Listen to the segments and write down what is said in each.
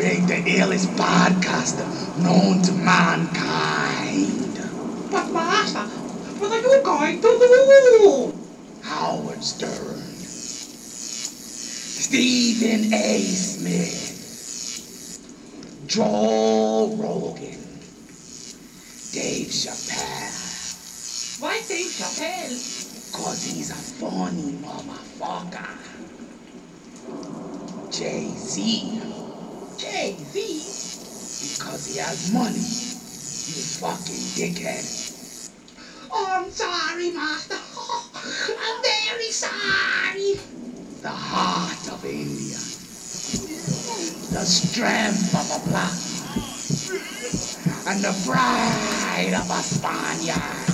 Create the illest podcaster known to mankind. But Master, what are you going to do? Howard Stern, Stephen A. Smith, Joe Rogan, Dave Chappelle. Why Dave Chappelle? Cause he's a funny motherfucker. Jay-Z? because he has money. You fucking dickhead. Oh, I'm sorry, Master. I'm very sorry. The heart of India. The strength of a black. And the pride of a Spaniard.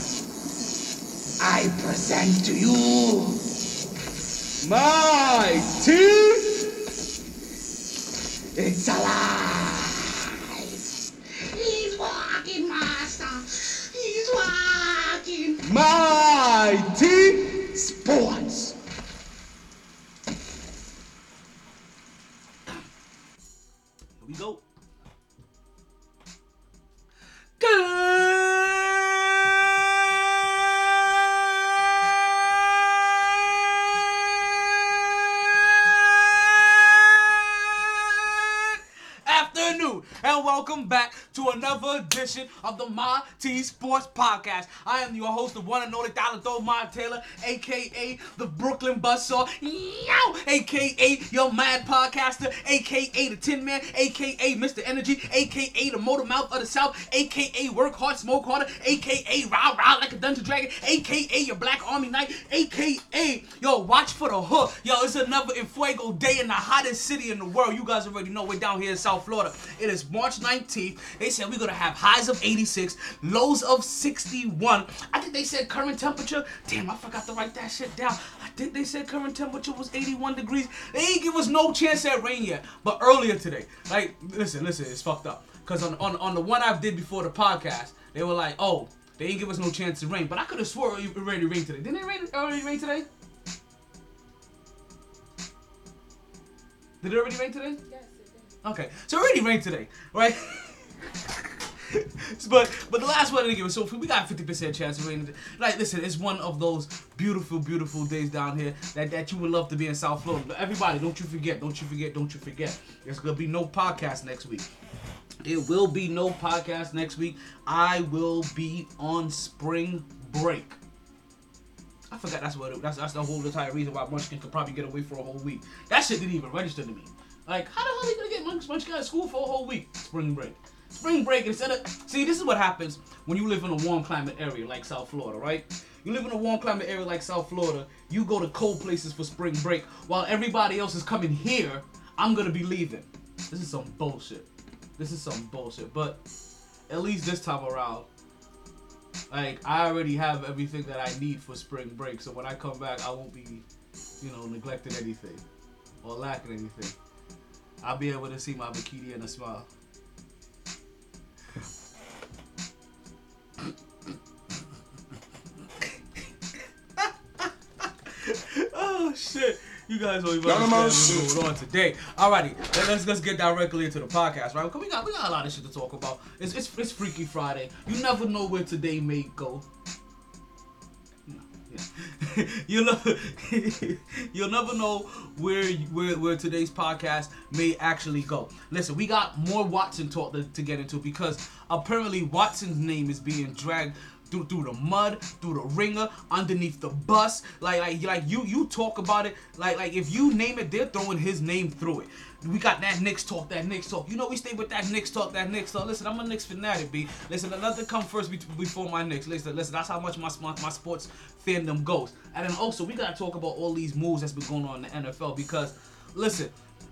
I present to you My team. It's alive. Fucking mighty sports. Here we go. Good and welcome back to another edition of the My T Sports Podcast. I am your host, the one and only Dollar Doe Mon Taylor, aka the Brooklyn Buzzsaw, yow, aka your mad podcaster, aka the Tin Man, aka Mr. Energy, aka the Motor Mouth of the South, aka Work Hard, Smoke Harder, aka Rah Rah like a Dungeon Dragon, aka your Black Army Knight, aka yo Watch for the Hook. Yo, it's another Fuego day in the hottest city in the world. You guys already know we're down here in South Florida. It is March 19th. They said we're gonna have highs of 86, lows of 61. I think they said current temperature. Damn, I forgot to write that shit down. I think they said current temperature was 81 degrees. They ain't give us no chance at rain yet. But earlier today, like, listen, listen, it's fucked up. Cause on on, on the one I did before the podcast, they were like, oh, they ain't give us no chance to rain. But I could have swore it already rained today. Didn't it rain uh, already rain today? Did it already rain today? Okay, so it already rained today, right? but but the last one didn't give us so we got fifty percent chance of rain. Like listen, it's one of those beautiful, beautiful days down here that, that you would love to be in South Florida. But everybody, don't you forget, don't you forget, don't you forget. There's gonna be no podcast next week. It will be no podcast next week. I will be on spring break. I forgot that's what it, that's that's the whole entire reason why Munchkin could probably get away for a whole week. That shit didn't even register to me. Like, how the hell are you gonna get Munch, Munchkin out of school for a whole week? Spring break. Spring break instead of see, this is what happens when you live in a warm climate area like South Florida, right? You live in a warm climate area like South Florida. You go to cold places for spring break while everybody else is coming here. I'm gonna be leaving. This is some bullshit. This is some bullshit. But at least this time around, like I already have everything that I need for spring break. So when I come back, I won't be, you know, neglecting anything or lacking anything. I'll be able to see my bikini and a smile. oh shit. You guys don't even None understand what's going on today. Alrighty, let- let's let's get directly into the podcast, right? Because we got we got a lot of shit to talk about. It's it's, it's Freaky Friday. You never know where today may go. No, yeah. you'll never you'll never know where where where today's podcast may actually go. Listen, we got more Watson talk to, to get into because apparently Watson's name is being dragged through through the mud, through the ringer, underneath the bus. Like like like you you talk about it. Like like if you name it, they're throwing his name through it. We got that Knicks talk, that Knicks talk. You know we stay with that Knicks talk, that Knicks talk. Listen, I'm a Knicks fanatic, b. Listen, nothing come first be- before my Knicks. Listen, listen, that's how much my my, my sports fandom goes. And then also we gotta talk about all these moves that's been going on in the NFL because, listen,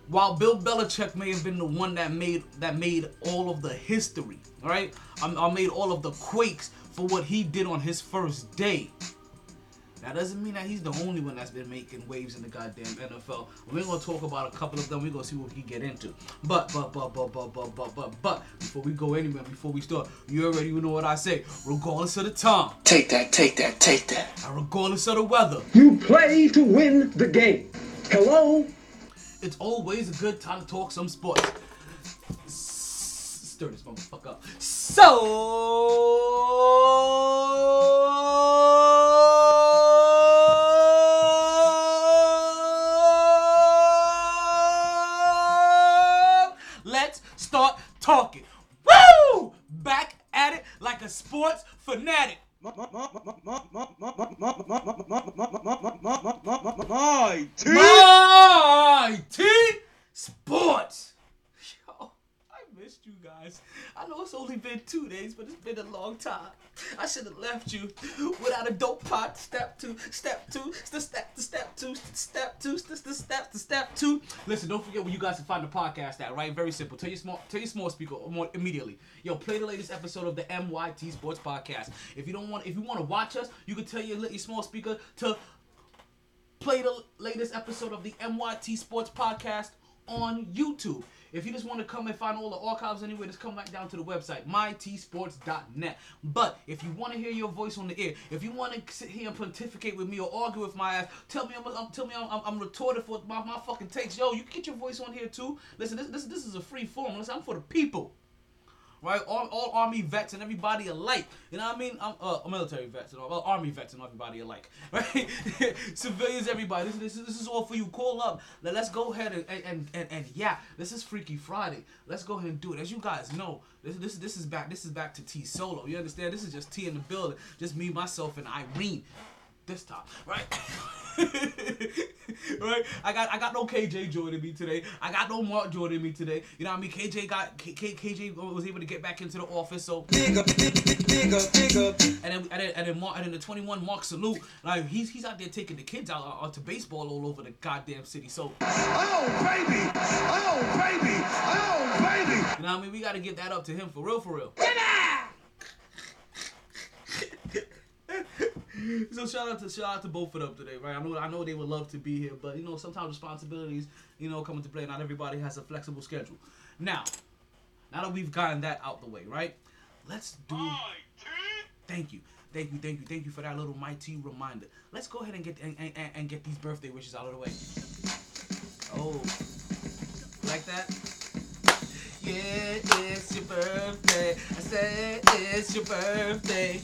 while Bill Belichick may have been the one that made that made all of the history, right? I, I made all of the quakes for what he did on his first day. That doesn't mean that he's the only one that's been making waves in the goddamn NFL. We're gonna talk about a couple of them. We're gonna see what we can get into. But but but but but but but but but before we go anywhere, before we start, you already know what I say. Regardless of the time, Take that, take that, take that. and regardless of the weather, You play to win the game. Hello? it's always a good time to talk some sports. Stir this motherfucker up. So let's start talking. Woo! Back at it like a sports fanatic. My team. Mighty Sports. Yo, I missed you guys. I know it's only been two days, but it's been a long time. I should have left you without a dope pot. Step two, step two, step, the step two, step two, the the step, the step two. Listen, don't forget where you guys can find the podcast at. Right, very simple. Tell your small, tell your small speaker more immediately. Yo, play the latest episode of the MYT Sports Podcast. If you don't want, if you want to watch us, you can tell your, your small speaker to play the latest episode of the MYT Sports Podcast on YouTube. If you just want to come and find all the archives anywhere, just come back down to the website, mytsports.net. But if you want to hear your voice on the air, if you want to sit here and pontificate with me or argue with my ass, tell me I'm, I'm tell me I'm, I'm, I'm retorted for my, my fucking takes. Yo, you can get your voice on here too. Listen, this this, this is a free forum. Listen, I'm for the people right? All, all army vets and everybody alike. You know what I mean? I'm uh, military vets and all, well, army vets and everybody alike, right? Civilians, everybody. This, this, is- this is all for you. Call up. Let, let's go ahead and, and, and, and, and yeah, this is Freaky Friday. Let's go ahead and do it. As you guys know, this, this, this is back. This is back to T solo. You understand? This is just T in the building. Just me, myself, and Irene. This time, right? right? I got I got no KJ joining me today. I got no Mark joining me today. You know what I mean? KJ got K, K, KJ was able to get back into the office, so Big up, big up, big up. and then and then and then, Mark, and then the 21 Mark Salute, like he's he's out there taking the kids out uh, to baseball all over the goddamn city. So Oh, baby! Oh, baby! Oh, baby! you know what I mean? We got to give that up to him for real, for real. So shout out to shout out to both of them today, right? I know I know they would love to be here, but you know sometimes responsibilities, you know, come into play. Not everybody has a flexible schedule. Now, now that we've gotten that out the way, right? Let's do. Thank you, thank you, thank you, thank you for that little mighty reminder. Let's go ahead and get and, and, and get these birthday wishes out of the way. Oh, like that? Yeah, it's your birthday. I said it's your birthday.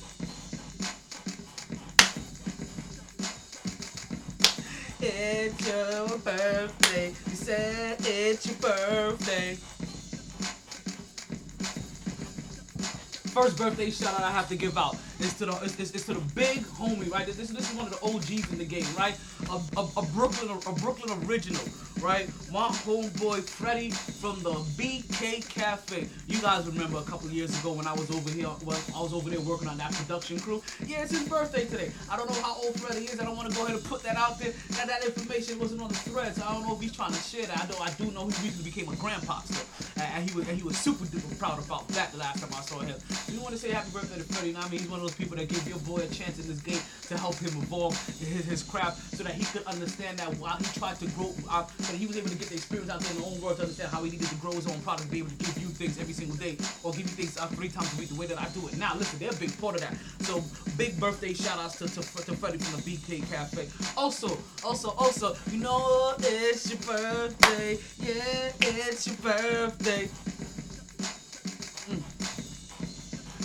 It's your birthday. You said it's your birthday. First birthday shout out I have to give out is to the to the big homie, right? This, this is one of the OGs in the game, right? A, a, a Brooklyn a Brooklyn original, right? My homeboy Freddie from the BK Cafe. You guys remember a couple years ago when I was over here, well, I was over there working on that production crew. Yeah, it's his birthday today. I don't know how old Freddie is. I don't want to go ahead and put that out there. That that information wasn't on the thread, so I don't know if he's trying to share that. I know I do know he recently became a grandpa still, and, he was and he was super duper proud about that the last time I saw him. So you want to say happy birthday to Freddie? You know I mean, he's one of those people that give your boy a chance in this game to help him evolve his, his craft, so that he could understand that while he tried to grow, uh, that he was able to get the experience out there in the own world to understand how he needed to grow his own product, be able to give you things every single day, or give you things three times a week the way that I do it. Now, listen, they're a big part of that. So, big birthday shout outs to, to, to Freddie from the BK Cafe. Also, also, also, you know it's your birthday. Yeah, it's your birthday.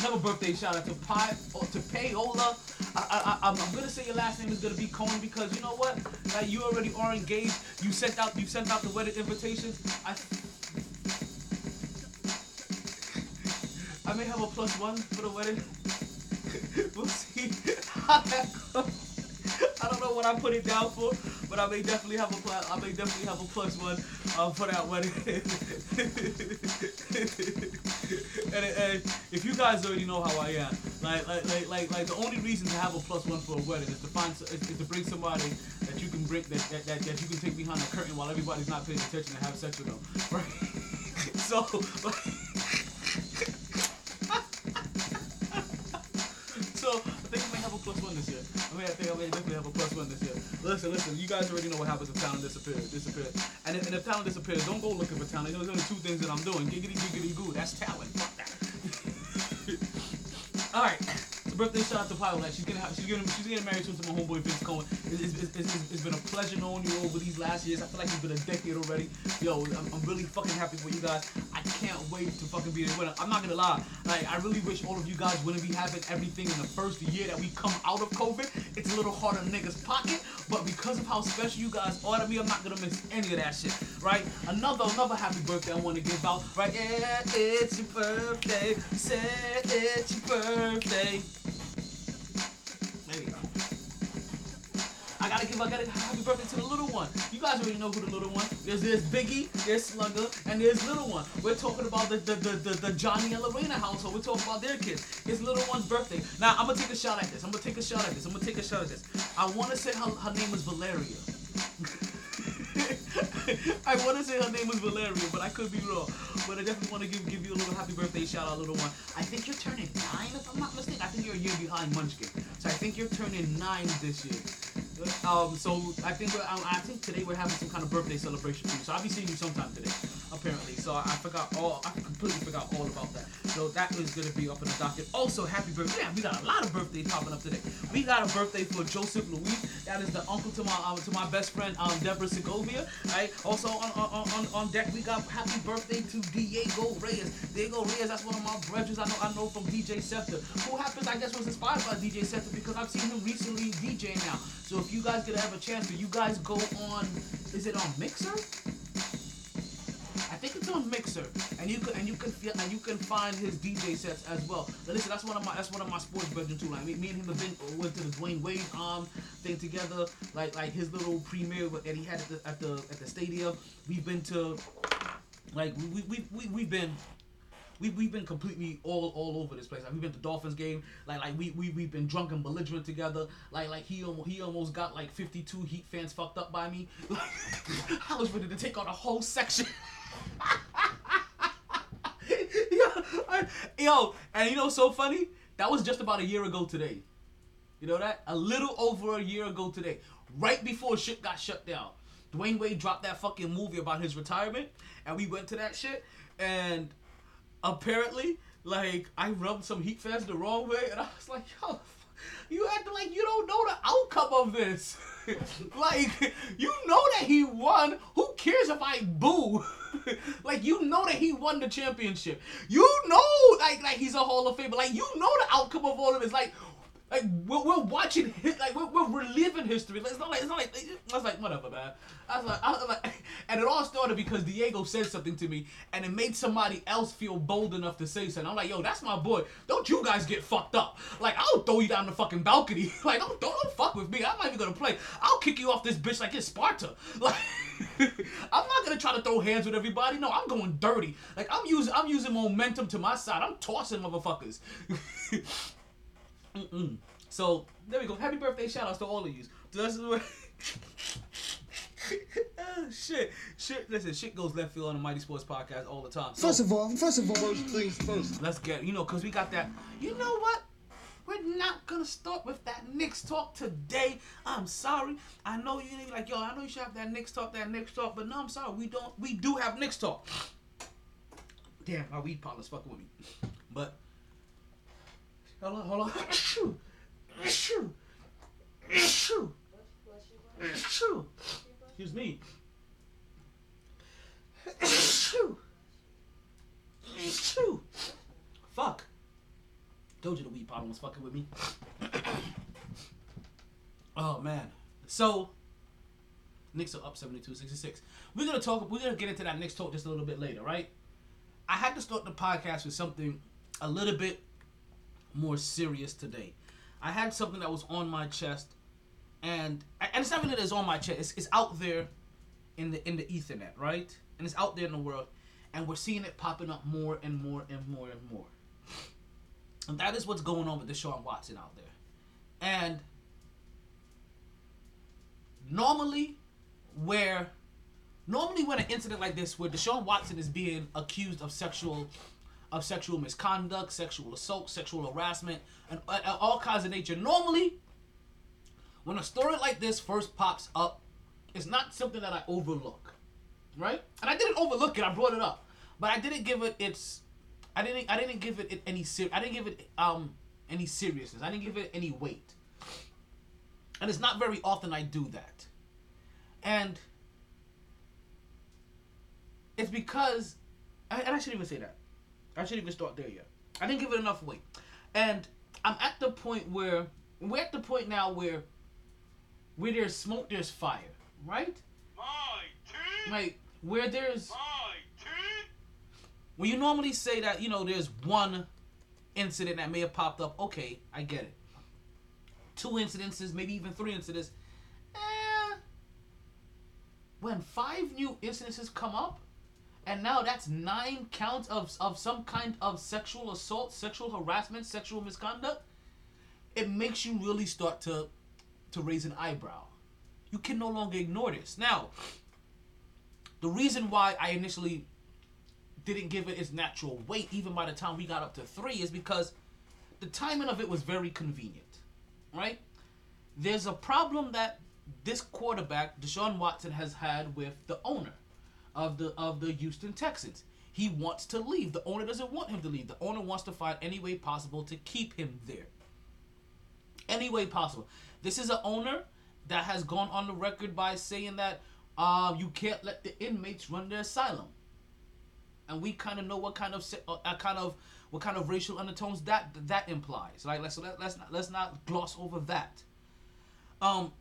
Have a birthday shout out to Pi or to Payola. I, I, I, I'm gonna say your last name is gonna be Cohen because you know what? Like you already are engaged. You sent out you sent out the wedding invitations. I I may have a plus one for the wedding. we'll see how that goes. Know what I put it down for, but I may definitely have a plus. I may definitely have a plus one uh, for that wedding. and, and if you guys already know how I am, like like like like, like the only reason to have a plus one for a wedding is to find is, is to bring somebody that you can bring that, that, that, that you can take behind the curtain while everybody's not paying attention and have sex with them, right? so. So I think I may have a plus one this year. I mean, I think I may definitely have a plus one this year. Listen, listen, you guys already know what happens if talent disappears. Disappears. And if, and if talent disappears, don't go looking for talent. There's only two things that I'm doing: giggity, giggity, goo. That's talent. Fuck that. All right. Birthday shout out to Pilot. She's getting she's getting she's getting married soon to my homeboy Vince Cohen. It's, it's, it's, it's, it's been a pleasure knowing you over these last years. I feel like it's been a decade already. Yo, I'm, I'm really fucking happy for you guys. Can't wait to fucking be a winner. I'm not gonna lie. Like I really wish all of you guys wouldn't be having everything in the first year that we come out of COVID. It's a little hard on niggas' pocket, but because of how special you guys are to me, I'm not gonna miss any of that shit. Right? Another another happy birthday I want to give out. Right? Yeah, it's your birthday. Say it's your birthday. Gotta give I gotta happy birthday to the little one. You guys already know who the little one. Is. There's there's Biggie, there's Slugger, and there's little one. We're talking about the the, the, the, the Johnny and Lorena household. We're talking about their kids. It's little one's birthday. Now I'm gonna take a shot at this. I'm gonna take a shot at this. I'm gonna take a shot at this. I wanna say her, her name is Valeria. I want to say her name was Valeria, but I could be wrong. But I definitely want to give give you a little happy birthday shout out, little one. I think you're turning nine, if I'm not mistaken. I think you're a year behind Munchkin, so I think you're turning nine this year. Um, so I think um, I think today we're having some kind of birthday celebration you. So I'll be seeing you sometime today, apparently. So I forgot all, I completely forgot all about that. So that is gonna be up in the docket. Also, happy birthday! Yeah, we got a lot of birthdays popping up today. We got a birthday for Joseph Louis. That is the uncle to my um, to my best friend um, Deborah Segovia. Right. Also on on, on on deck we got happy birthday to Diego Reyes. Diego Reyes, that's one of my brothers I know I know from DJ Scepter. Who happens I guess was inspired by DJ Scepter because I've seen him recently DJ now. So if you guys could have a chance, but you guys go on, is it on Mixer? I think it's on Mixer, and you can and you can and you can find his DJ sets as well. Listen, that's one of my that's one of my sports brethren too. Like me, me and him have been went to the Dwyane Wade um thing together. Like like his little premiere that he had at the at the at the stadium. We've been to like we we we we've been we we've been completely all all over this place. Like we've been to Dolphins game. Like like we we we've been drunk and belligerent together. Like like he almost he almost got like 52 Heat fans fucked up by me. I was ready to take on a whole section. yo, I- yo, and you know so funny? That was just about a year ago today. You know that? A little over a year ago today. Right before shit got shut down. Dwyane Wade dropped that fucking movie about his retirement, and we went to that shit, and apparently, like, I rubbed some Heat fans the wrong way, and I was like, yo, you acting like you don't know the outcome of this. like, you know that he won. Who cares if I boo? like, you know that he won the championship. You know, like, like he's a Hall of Famer. Like, you know the outcome of all of this. Like, like we're, we're watching like we're, we're reliving history. Like, It's not like it's not like I was like whatever, man. I was like, I was like, and it all started because Diego said something to me, and it made somebody else feel bold enough to say something. I'm like, yo, that's my boy. Don't you guys get fucked up? Like I'll throw you down the fucking balcony. Like don't don't, don't fuck with me. I'm not even gonna play. I'll kick you off this bitch like it's Sparta. Like I'm not gonna try to throw hands with everybody. No, I'm going dirty. Like I'm using I'm using momentum to my side. I'm tossing motherfuckers. Mm-mm. So there we go. Happy birthday shout outs to all of you. This is where Ah, shit. Shit listen, shit goes left field on the Mighty Sports Podcast all the time. So First of all, first of all, first things first. let's get you know, cause we got that you know what? We're not gonna start with that Knicks talk today. I'm sorry. I know you like yo. I know you should have that Knicks talk, that Knicks talk, but no, I'm sorry. We don't. We do have Knicks talk. Damn, my weed partner's fucking with me. But hold on, hold on. Excuse me. Fuck. Told you the weed problem was fucking with me. oh man. So Knicks are up 72-66. We're gonna talk we're gonna get into that Knicks talk just a little bit later, right? I had to start the podcast with something a little bit more serious today. I had something that was on my chest, and and it's not really that it's on my chest. It's, it's out there in the in the Ethernet, right? And it's out there in the world, and we're seeing it popping up more and more and more and more. And that is what's going on with Deshaun Watson out there. And normally, where normally when an incident like this, where Deshaun Watson is being accused of sexual of sexual misconduct, sexual assault, sexual harassment, and uh, uh, all kinds of nature. Normally, when a story like this first pops up, it's not something that I overlook, right? And I didn't overlook it. I brought it up, but I didn't give it its. I didn't. I didn't give it any ser- I didn't give it um any seriousness. I didn't give it any weight. And it's not very often I do that. And it's because, and I shouldn't even say that. I shouldn't even start there yet. I didn't give it enough weight. And I'm at the point where, we're at the point now where, where there's smoke, there's fire, right? Like, where there's, when you normally say that, you know, there's one incident that may have popped up, okay, I get it. Two incidences, maybe even three incidents. Eh, when five new incidences come up, and now that's nine counts of, of some kind of sexual assault, sexual harassment, sexual misconduct, it makes you really start to to raise an eyebrow. You can no longer ignore this. Now, the reason why I initially didn't give it its natural weight, even by the time we got up to three, is because the timing of it was very convenient. Right? There's a problem that this quarterback, Deshaun Watson, has had with the owner of the of the Houston Texans. He wants to leave. The owner doesn't want him to leave. The owner wants to find any way possible to keep him there. Any way possible. This is an owner that has gone on the record by saying that uh, you can't let the inmates run the asylum, and we kind of know what kind of uh, kind of what kind of racial undertones that that implies. Like Let's let, let's not, let's not gloss over that. Um,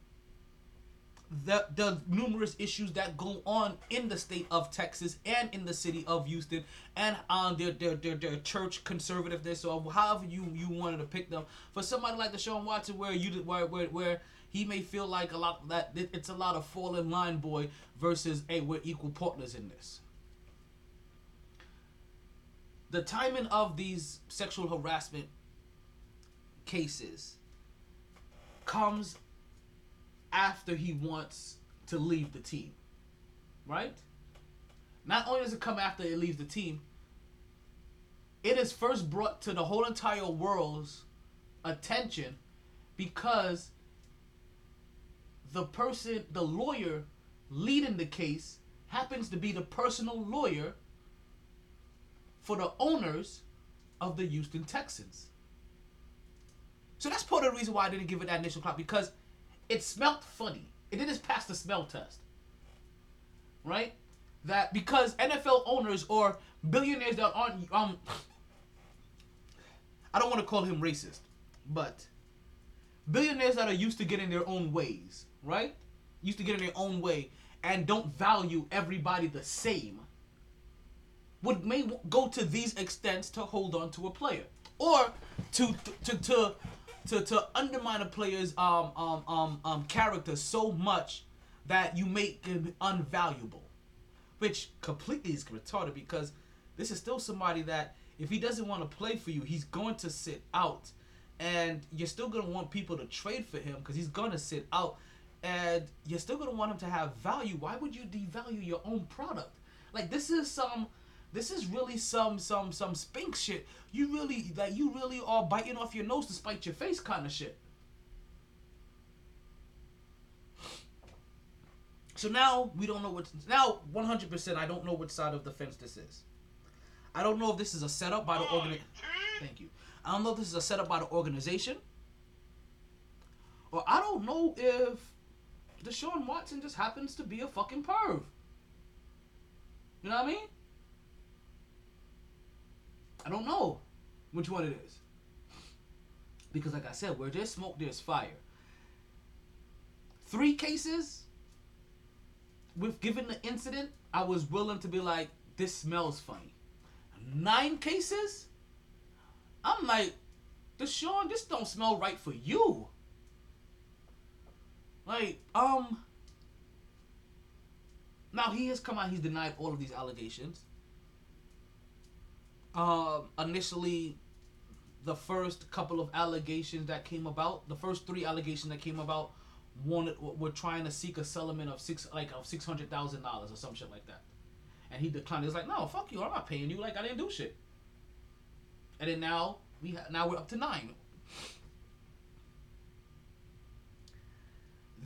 the the numerous issues that go on in the state of Texas and in the city of Houston and on their their their, their church conservativeness or however you you wanted to pick them for somebody like the Deshaun Watson where you where where where he may feel like a lot that it's a lot of fall in line boy versus hey we're equal partners in this. The timing of these sexual harassment cases comes after he wants to leave the team. Right? Not only does it come after he leaves the team, it is first brought to the whole entire world's attention because the person, the lawyer leading the case, happens to be the personal lawyer for the owners of the Houston Texans. So that's part of the reason why I didn't give it that initial clap because it smelled funny. It didn't pass the smell test. Right? That because NFL owners or billionaires that aren't um I don't want to call him racist, but billionaires that are used to getting their own ways, right? Used to getting their own way and don't value everybody the same would may go to these extents to hold on to a player or to to to to, to undermine a player's um, um, um, um, character so much that you make him unvaluable, which completely is retarded because this is still somebody that if he doesn't want to play for you, he's going to sit out, and you're still gonna want people to trade for him because he's gonna sit out, and you're still gonna want him to have value. Why would you devalue your own product? Like this is some this is really some some some spink shit. You really like you really are biting off your nose to spite your face kind of shit. So now we don't know what now 100% I don't know which side of the fence this is. I don't know if this is a setup by the organ Thank you. I don't know if this is a setup by the organization. Or I don't know if Deshaun Watson just happens to be a fucking perv. You know what I mean? I don't know which one it is. Because, like I said, where there's smoke, there's fire. Three cases, with given the incident, I was willing to be like, this smells funny. Nine cases, I'm like, Deshaun, this don't smell right for you. Like, um. Now he has come out, he's denied all of these allegations. Uh, initially, the first couple of allegations that came about, the first three allegations that came about, wanted were trying to seek a settlement of six like of six hundred thousand dollars or some shit like that, and he declined. He's like, no, fuck you, I'm not paying you. Like I didn't do shit. And then now we ha- now we're up to nine.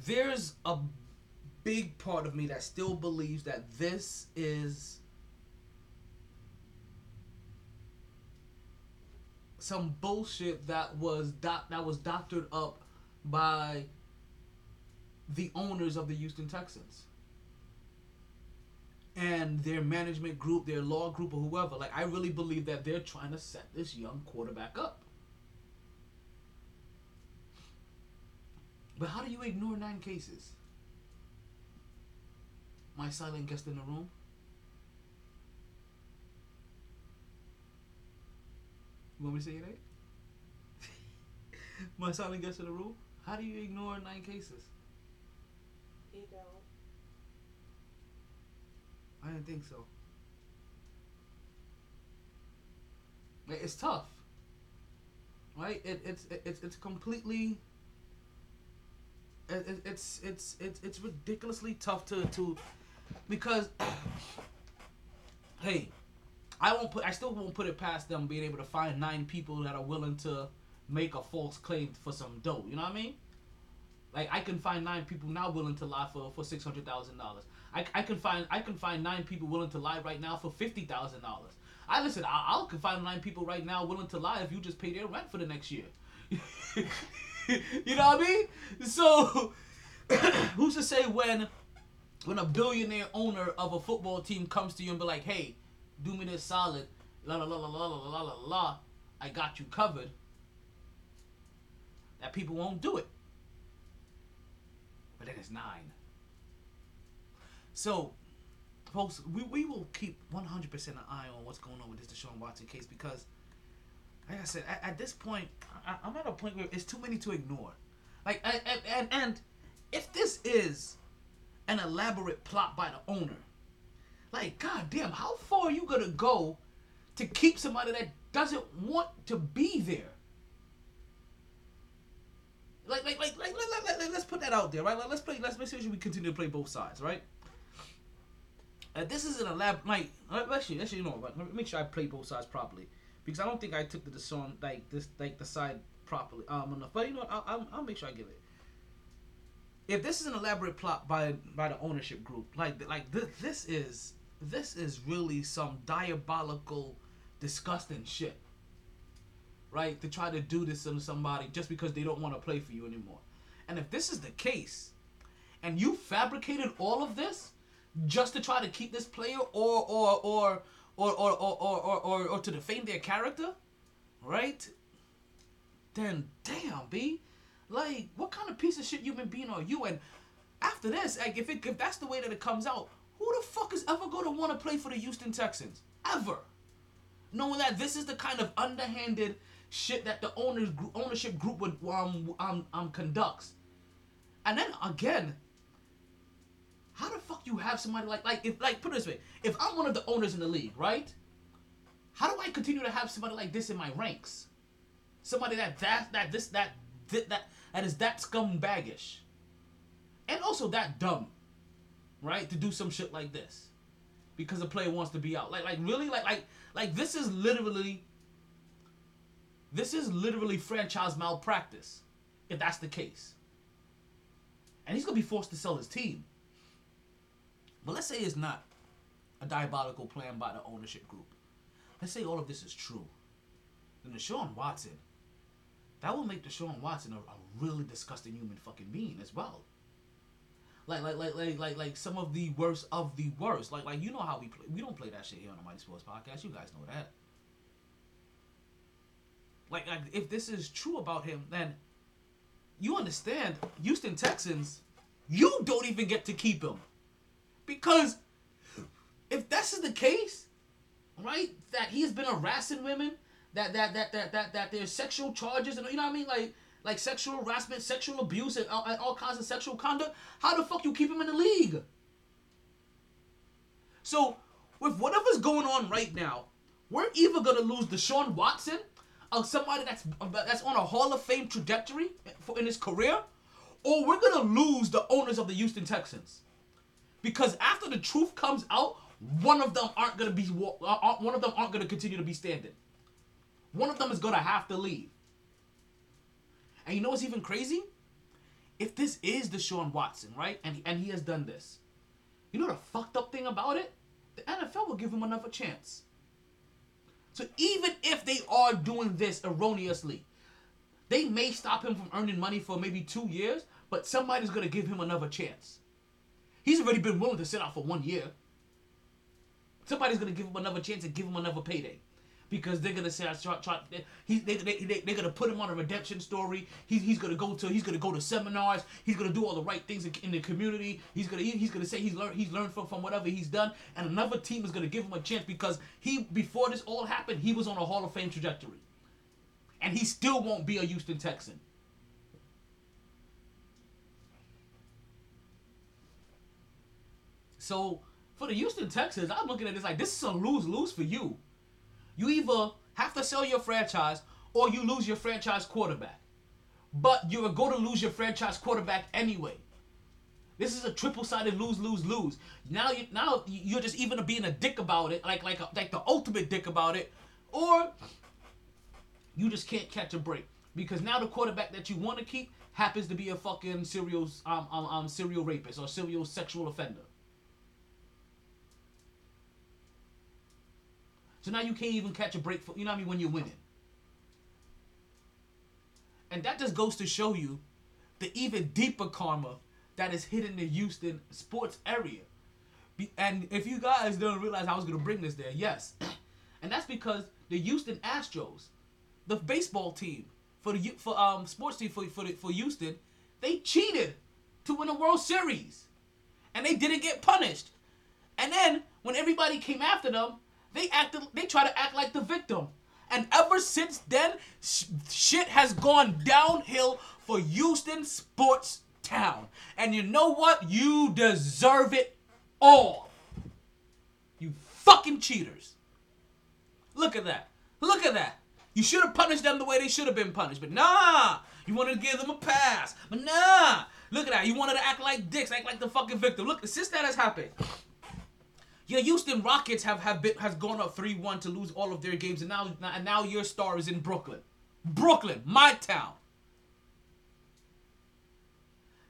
There's a big part of me that still believes that this is some bullshit that was doc- that was doctored up by the owners of the Houston Texans and their management group, their law group, or whoever. Like, I really believe that they're trying to set this young quarterback up. But how do you ignore nine cases? My silent guest in the room. Want me to say your name? My silent guest in the room. How do you ignore nine cases? You don't. I didn't think so. It's tough, right? It, it's it, it's it's completely. It, it, it's it's it's it's ridiculously tough to to, because. hey, I won't put. I still won't put it past them being able to find nine people that are willing to make a false claim for some dough. You know what I mean? Like I can find nine people now willing to lie for for six hundred thousand dollars. I, I can find I can find nine people willing to lie right now for fifty thousand dollars. I listen. I, I can find nine people right now willing to lie if you just pay their rent for the next year. you know what I mean? So who's to say when when a billionaire owner of a football team comes to you and be like, "Hey, do me this solid, la la la la la la la la la, I got you covered," that people won't do it. But then it's nine. So, folks, we, we will keep 100% an eye on what's going on with this Deshaun Watson case because, like I said, at, at this point, I, I'm at a point where it's too many to ignore. Like, and, and, and if this is an elaborate plot by the owner, like, goddamn, how far are you to go to keep somebody that doesn't want to be there? Like, like, like, like, like, like, like, let's put that out there, right? Like, let's play. Let's make sure we continue to play both sides, right? Uh, this is an elaborate. Like, actually, actually, you know, me make sure I play both sides properly because I don't think I took the Deshaun like this, like the side properly um enough. But you know, what, I'll, I'll, I'll make sure I give it. If this is an elaborate plot by by the ownership group, like like this, this is this is really some diabolical, disgusting shit right? To try to do this to somebody just because they don't want to play for you anymore. And if this is the case, and you fabricated all of this just to try to keep this player or or or or or or or, or, or, or to defame their character, right? Then damn, B, like what kind of piece of shit human being are you? And after this, like if it if that's the way that it comes out, who the fuck is ever gonna want to play for the Houston Texans ever? Knowing that this is the kind of underhanded shit that the owners ownership group would um um um conducts. And then again, how the fuck you have somebody like like if like put it this way, if I'm one of the owners in the league, right? How do I continue to have somebody like this in my ranks? Somebody that that that this that that that, that is that scumbaggish. And also that dumb. Right? To do some shit like this. Because the player wants to be out. Like like really like like like this is literally this is literally franchise malpractice, if that's the case. And he's gonna be forced to sell his team. But let's say it's not a diabolical plan by the ownership group. Let's say all of this is true. Then Deshaun Watson, that will make Deshaun Watson a, a really disgusting human fucking being as well. Like, like, like, like, like, like some of the worst of the worst. Like, like you know how we play. We don't play that shit here on the Mighty Sports Podcast. You guys know that like, like if this is true about him, then you understand Houston Texans, you don't even get to keep him. Because if this is the case, right, that he has been harassing women, that that that that that, that there's sexual charges and you know what I mean, like like sexual harassment, sexual abuse, and all, and all kinds of sexual conduct, how the fuck you keep him in the league? So with whatever's going on right now, we're either gonna lose Deshaun Watson of somebody that's uh, that's on a Hall of Fame trajectory for in his career, or we're gonna lose the owners of the Houston Texans, because after the truth comes out, one of them aren't gonna be uh, uh one of them aren't gonna continue to be standing. One of them is gonna have to leave. And you know what's even crazy? If this is Deshaun Watson, right, and and he has done this, you know the fucked up thing about it? The NFL will give him another chance. So even if they are doing this erroneously, they may stop him from earning money for maybe two years, but somebody's gonna give him another chance. He's already been willing to sit out for one year. Somebody's gonna give him another chance and give him another payday. Because they're gonna say I try, try he, they, they, they, they're gonna put him on a redemption story. He's, he's gonna go to he's gonna go to seminars. He's gonna do all the right things in, in the community. He's gonna he, he's gonna say he's learned he's learned from, from whatever he's done. And another team is gonna give him a chance because he before this all happened he was on a Hall of Fame trajectory, and he still won't be a Houston Texan. So for the Houston Texans, I'm looking at this like this is a lose lose for you. You either have to sell your franchise or you lose your franchise quarterback. But you're going to lose your franchise quarterback anyway. This is a triple-sided lose, lose, lose. Now you now you're just even being a dick about it, like like a, like the ultimate dick about it, or you just can't catch a break because now the quarterback that you want to keep happens to be a fucking serial um, um, um serial rapist or serial sexual offender. So now you can't even catch a break for you know what I mean when you're winning. And that just goes to show you the even deeper karma that is hidden in the Houston sports area. And if you guys don't realize I was gonna bring this there, yes. And that's because the Houston Astros, the baseball team for the for um sports team for for for Houston, they cheated to win a World Series, and they didn't get punished. And then when everybody came after them, they acted they try to act like the victim. And ever since then, sh- shit has gone downhill for Houston sports town. And you know what? You deserve it all. You fucking cheaters. Look at that. Look at that. You should have punished them the way they should have been punished. But nah, you wanted to give them a pass. But nah, look at that. You wanted to act like dicks, act like the fucking victim. Look, since that has happened, your Houston Rockets have have been has gone up three one to lose all of their games, and now and now your star is in Brooklyn, Brooklyn, my town.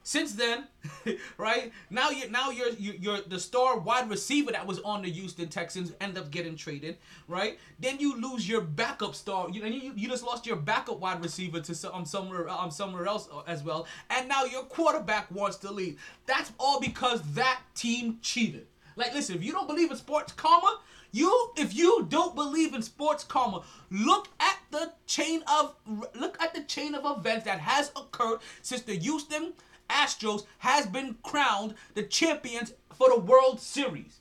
Since then, right now you now you're you, you're the star wide receiver that was on the Houston Texans end up getting traded, right? Then you lose your backup star, you you, you just lost your backup wide receiver to um, somewhere um somewhere else as well, and now your quarterback wants to leave. That's all because that team cheated. Like, listen, if you don't believe in sports karma, you if you don't believe in sports karma, look at the chain of look at the chain of events that has occurred since the Houston Astros has been crowned the champions for the World Series.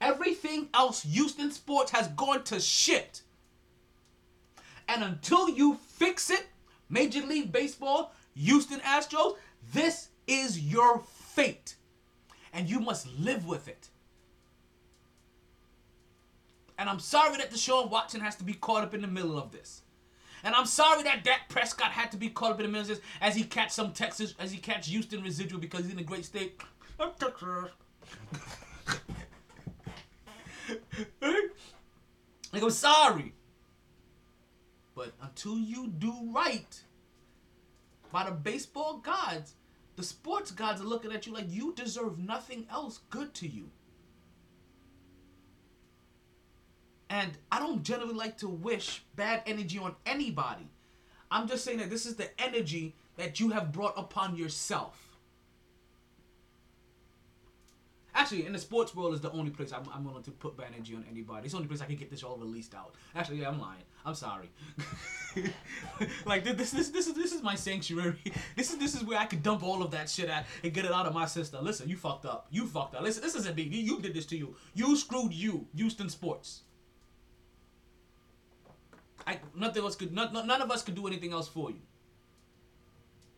Everything else Houston sports has gone to shit. And until you fix it, Major League Baseball, Houston Astros, this is your fate. And you must live with it. And I'm sorry that Deshaun Watson has to be caught up in the middle of this. And I'm sorry that Dak Prescott had to be caught up in the middle of this as he catch some Texas, as he catch Houston residual because he's in a great state. like I'm sorry. But until you do right by the baseball gods, the sports gods are looking at you like you deserve nothing else good to you. And I don't generally like to wish bad energy on anybody. I'm just saying that this is the energy that you have brought upon yourself. Actually, in the sports world is the only place I'm, I'm willing to put bad energy on anybody. It's the only place I can get this all released out. Actually, yeah, I'm lying. I'm sorry. like this, this, this is this is my sanctuary. This is this is where I can dump all of that shit at and get it out of my system. Listen, you fucked up. You fucked up. Listen, this isn't me. You, you did this to you. You screwed you, Houston sports. I, nothing else could. None, none of us could do anything else for you.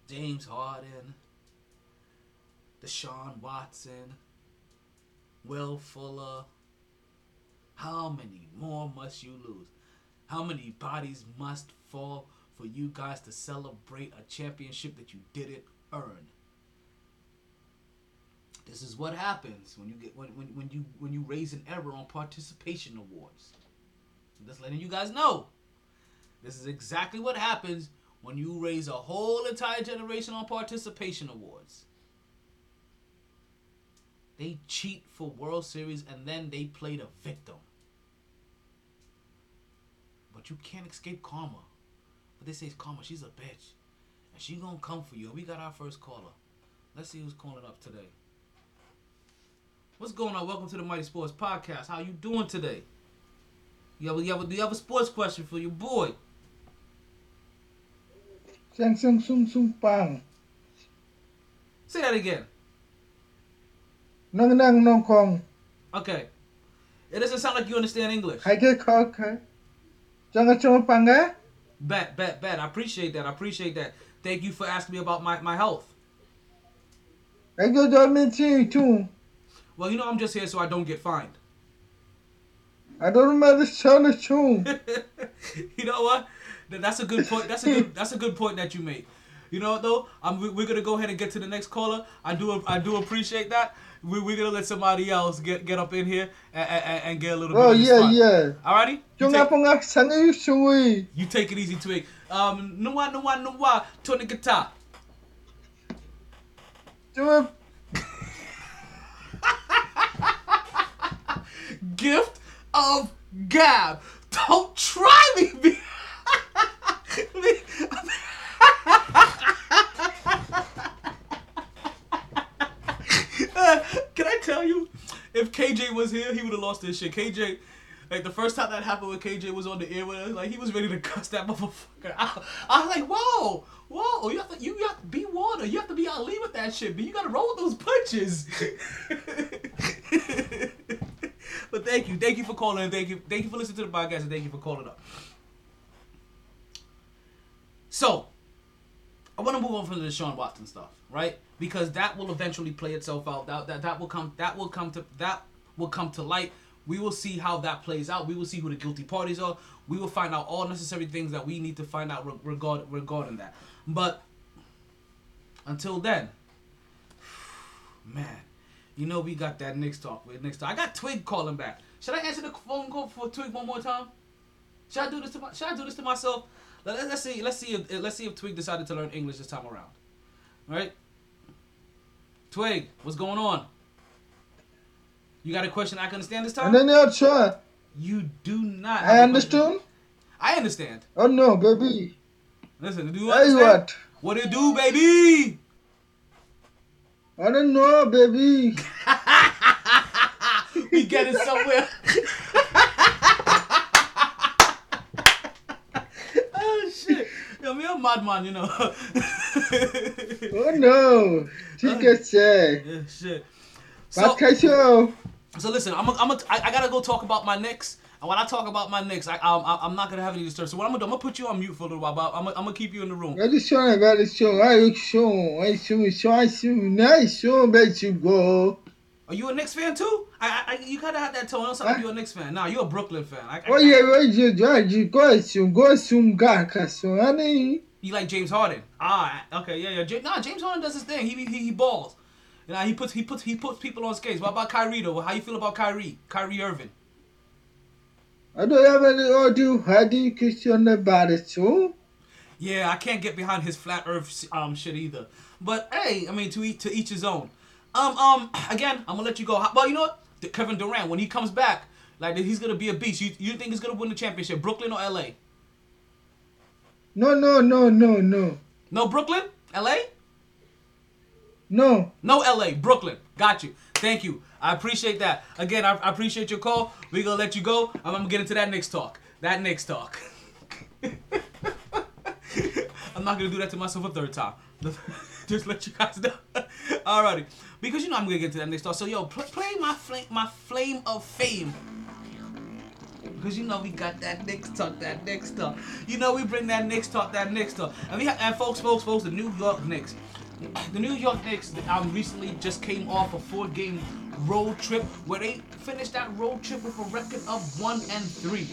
James Harden, Deshaun Watson, Will Fuller. How many more must you lose? How many bodies must fall for you guys to celebrate a championship that you didn't earn? This is what happens when you get when, when, when you when you raise an error on participation awards. I'm just letting you guys know. This is exactly what happens when you raise a whole entire generation on participation awards. They cheat for World Series and then they play the victim. but you can't escape karma. But they say it's karma. She's a bitch, and she gonna come for you. We got our first caller. Let's see who's calling up today. What's going on? Welcome to the Mighty Sports Podcast. How you doing today? You have, you have, you have a sports question for your boy? Sang sung sung sung pang. Say that again. Nang nang nong kong. Okay. It doesn't sound like you understand English. I get ke? Jangan cuma pangga. Bet, bet, bet. I appreciate that. I appreciate that. Thank you for asking me about my, my health. Ke do minti tu. Well, you know I'm just here so I don't get fined. I don't remember the tu. you know what? Th- That's a good point. That's a good. That's a good point that you make. You know what though? I'm, we- we're gonna go ahead and get to the next caller. I do. I do appreciate that. We, we're gonna let somebody else get get up in here and, and, and get a little. Oh bit yeah fun. yeah. Alrighty. You take, yu sui. you take it easy, twig. Um, nuwa nuwa nuwa Tony guitar. Cuma Gift of gab. Don't try me. B. Uh, Can I tell you, KJ was here, he would have lost his shit. KJ, like the first time that happened when KJ was on the air with us, like he was ready to cuss that motherfucker out. I was like, whoa, whoa, you have to, you have to be water. You have to be Ali with that shit, but you gotta roll with those punches. but thank you, thank you for calling. Thank you, thank you for listening to the podcast, and thank you for calling up. So, I want to move on from the Deshaun Watson stuff, right? Because that will eventually play itself out. That, that that will come. That will come to that will come to light. We will see how that plays out. We will see who the guilty parties are. We will find out all necessary things that we need to find out re- regard regarding that. But until then, man, you know we got that next talk Knicks talk. I got Twig calling back. Should I answer the phone call for Twig one more time? Should I do this to my, Should I do this to myself? Let, us see. Let's see if let's see if Twig decided to learn English this time around. All right. Twig, what's going on? You got a question I can understand this time? And then you sure. You do not. I understand. I understand. Oh no, baby. Listen, do you Hey understand? what? What you do, baby? I don't know, baby. we getting somewhere. oh shit. Yo, me a madman, you know. Oh no. Say. yeah, shit. So, so listen, I'm, a, I'm a, I, I gotta go talk about my Knicks. And when I talk about my Knicks, I, um, I'm, I'm not gonna have any disturbance. So what I'm gonna do, I'm gonna put you on mute for a little while, but I'm, gonna- I'm gonna keep you in the room. Very sure, very sure. I sure. I sure. Sure. I sure. Nice. Sure. Bet you go. Are you a Knicks fan too? I, I, you gotta have that tone. Don't sound like you're a Knicks fan. Nah, you're a Brooklyn fan. I, I, Oh. You drive. You go soon. Go soon. Gaka soon. Honey. You like James Harden? Ah, okay, yeah, yeah. Ja- nah, James Harden does his thing. He he, he balls. You know, he puts he puts he puts people on skates. What about Kyrie though? How you feel about Kyrie? Kyrie Irving? I don't have any audio. How do you question about it too? Yeah, I can't get behind his flat Earth um shit either. But hey, I mean to each to each his own. Um um again, I'm gonna let you go. Well, you know what? Kevin Durant when he comes back, like he's gonna be a beast. You you think he's gonna win the championship? Brooklyn or L.A.? No, no, no, no, no, No Brooklyn, L.A. no. No LA, Brooklyn. Got you. Thank you. I appreciate that. Again, I, I appreciate your call. We're gonna let you go. I'm gonna get into that next talk. That next talk. I'm not gonna do that to myself a third time. Just let you guys know. Alrighty. Because you know I'm gonna get to that next talk. So yo, pl- play my flame my flame of fame. Because you know we got that next talk, that next talk. You know we bring that next talk, that next talk. And we have, and folks, folks, folks, the New York Knicks. The New York Knicks um, recently just came off a four-game road trip where they finished that road trip with a record of one and three.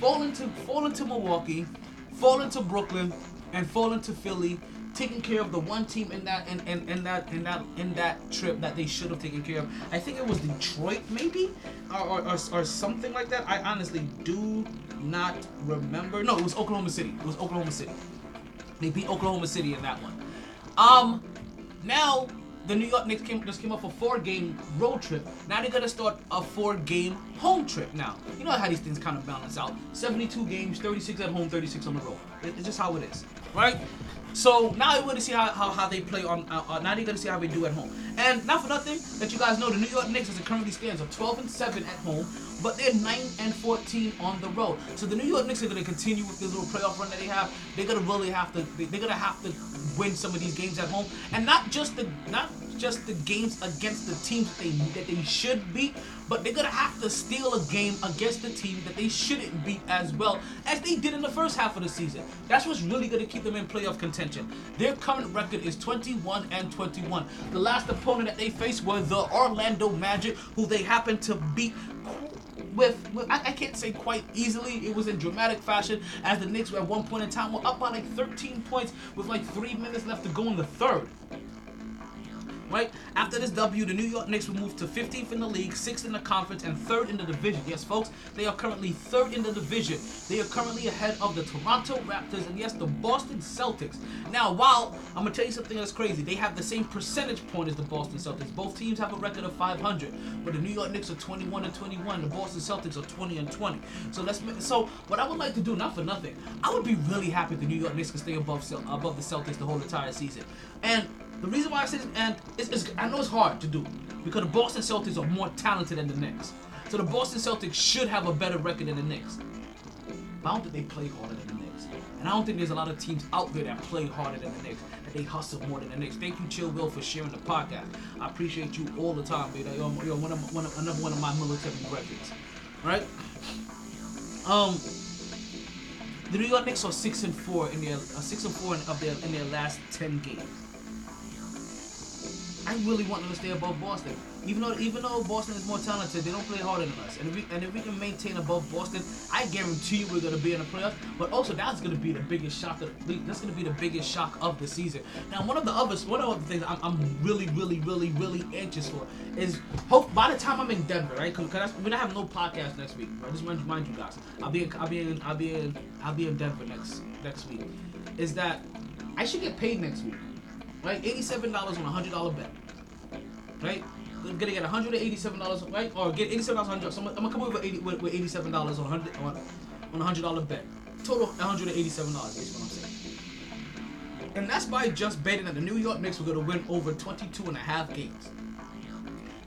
Fall into fall into Milwaukee, fall into Brooklyn, and fall into Philly, taking care of the one team in that in, in, in that in that in that trip that they should have taken care of. I think it was Detroit, maybe, or, or, or, or something like that. I honestly do not remember. No, it was Oklahoma City. It was Oklahoma City. They beat Oklahoma City in that one. Um, now the New York Knicks came just came off a four-game road trip. Now they're gonna start a four-game home trip now. You know how these things kind of balance out. 72 games, 36 at home, 36 on the road. It's just how it is, right? So now going to see how, how, how they play on. Uh, uh, now they're to see how they do at home. And not for nothing, that you guys know, the New York Knicks as it currently stands are 12 and 7 at home, but they're 9 and 14 on the road. So the New York Knicks are going to continue with this little playoff run that they have. They're going to really have to. they- They're going to have to win some of these games at home, and not just the not just the games against the teams that they that they should beat, but they're gonna have to steal a game against the team that they shouldn't beat as well as they did in the first half of the season. That's what's really gonna keep them in playoff contention. Their current record is 21 and 21. The last opponent that they faced were the Orlando Magic, who they happened to beat with, with I, I can't say quite easily. It was in dramatic fashion as the Knicks were at one point in time were up by like 13 points with like three minutes left to go in the third. Right after this W, the New York Knicks will move to 15th in the league, sixth in the conference, and third in the division. Yes, folks, they are currently third in the division. They are currently ahead of the Toronto Raptors and yes, the Boston Celtics. Now, while I'm gonna tell you something that's crazy, they have the same percentage point as the Boston Celtics. Both teams have a record of 500, but the New York Knicks are 21 and 21. The Boston Celtics are 20 and 20. So let's. So what I would like to do, not for nothing, I would be really happy if the New York Knicks could stay above above the Celtics the whole entire season. And the reason why I say this, and it's, it's, I know it's hard to do because the Boston Celtics are more talented than the Knicks. So the Boston Celtics should have a better record than the Knicks. But I don't think they play harder than the Knicks. And I don't think there's a lot of teams out there that play harder than the Knicks, that they hustle more than the Knicks. Thank you, Chill Will, for sharing the podcast. I appreciate you all the time, baby. You're, you're one of one of, another one of my military records, right? Um, the New York Knicks are six and four in their uh, six and four in, of their in their last ten games. I really want them to stay above Boston. Even though even though Boston is more talented, they don't play harder than us. And if we and if we can maintain above Boston, I guarantee you we're gonna be in the playoffs. But also that's gonna be the biggest shock of the that's gonna be the biggest shock of the season. Now one of the others one of the things I'm, I'm really really really really anxious for is hope by the time I'm in Denver, right? Because that's, we're gonna have no podcast next week. Right? Just mind, mind you guys, I'll be in, I'll be in I'll be in I'll be in Denver next next week. Is that I should get paid next week, right? Eighty-seven dollars on a hundred dollar bet right? I'm gonna get 187 dollars, right? Or get 87 dollars, 100. So I'm, I'm gonna come over with, 80, with, with 87 dollars on a 100 on, on a hundred dollar bet. Total 187 dollars is what I'm saying. And that's by just betting that the New York Knicks were gonna win over 22 and a half games.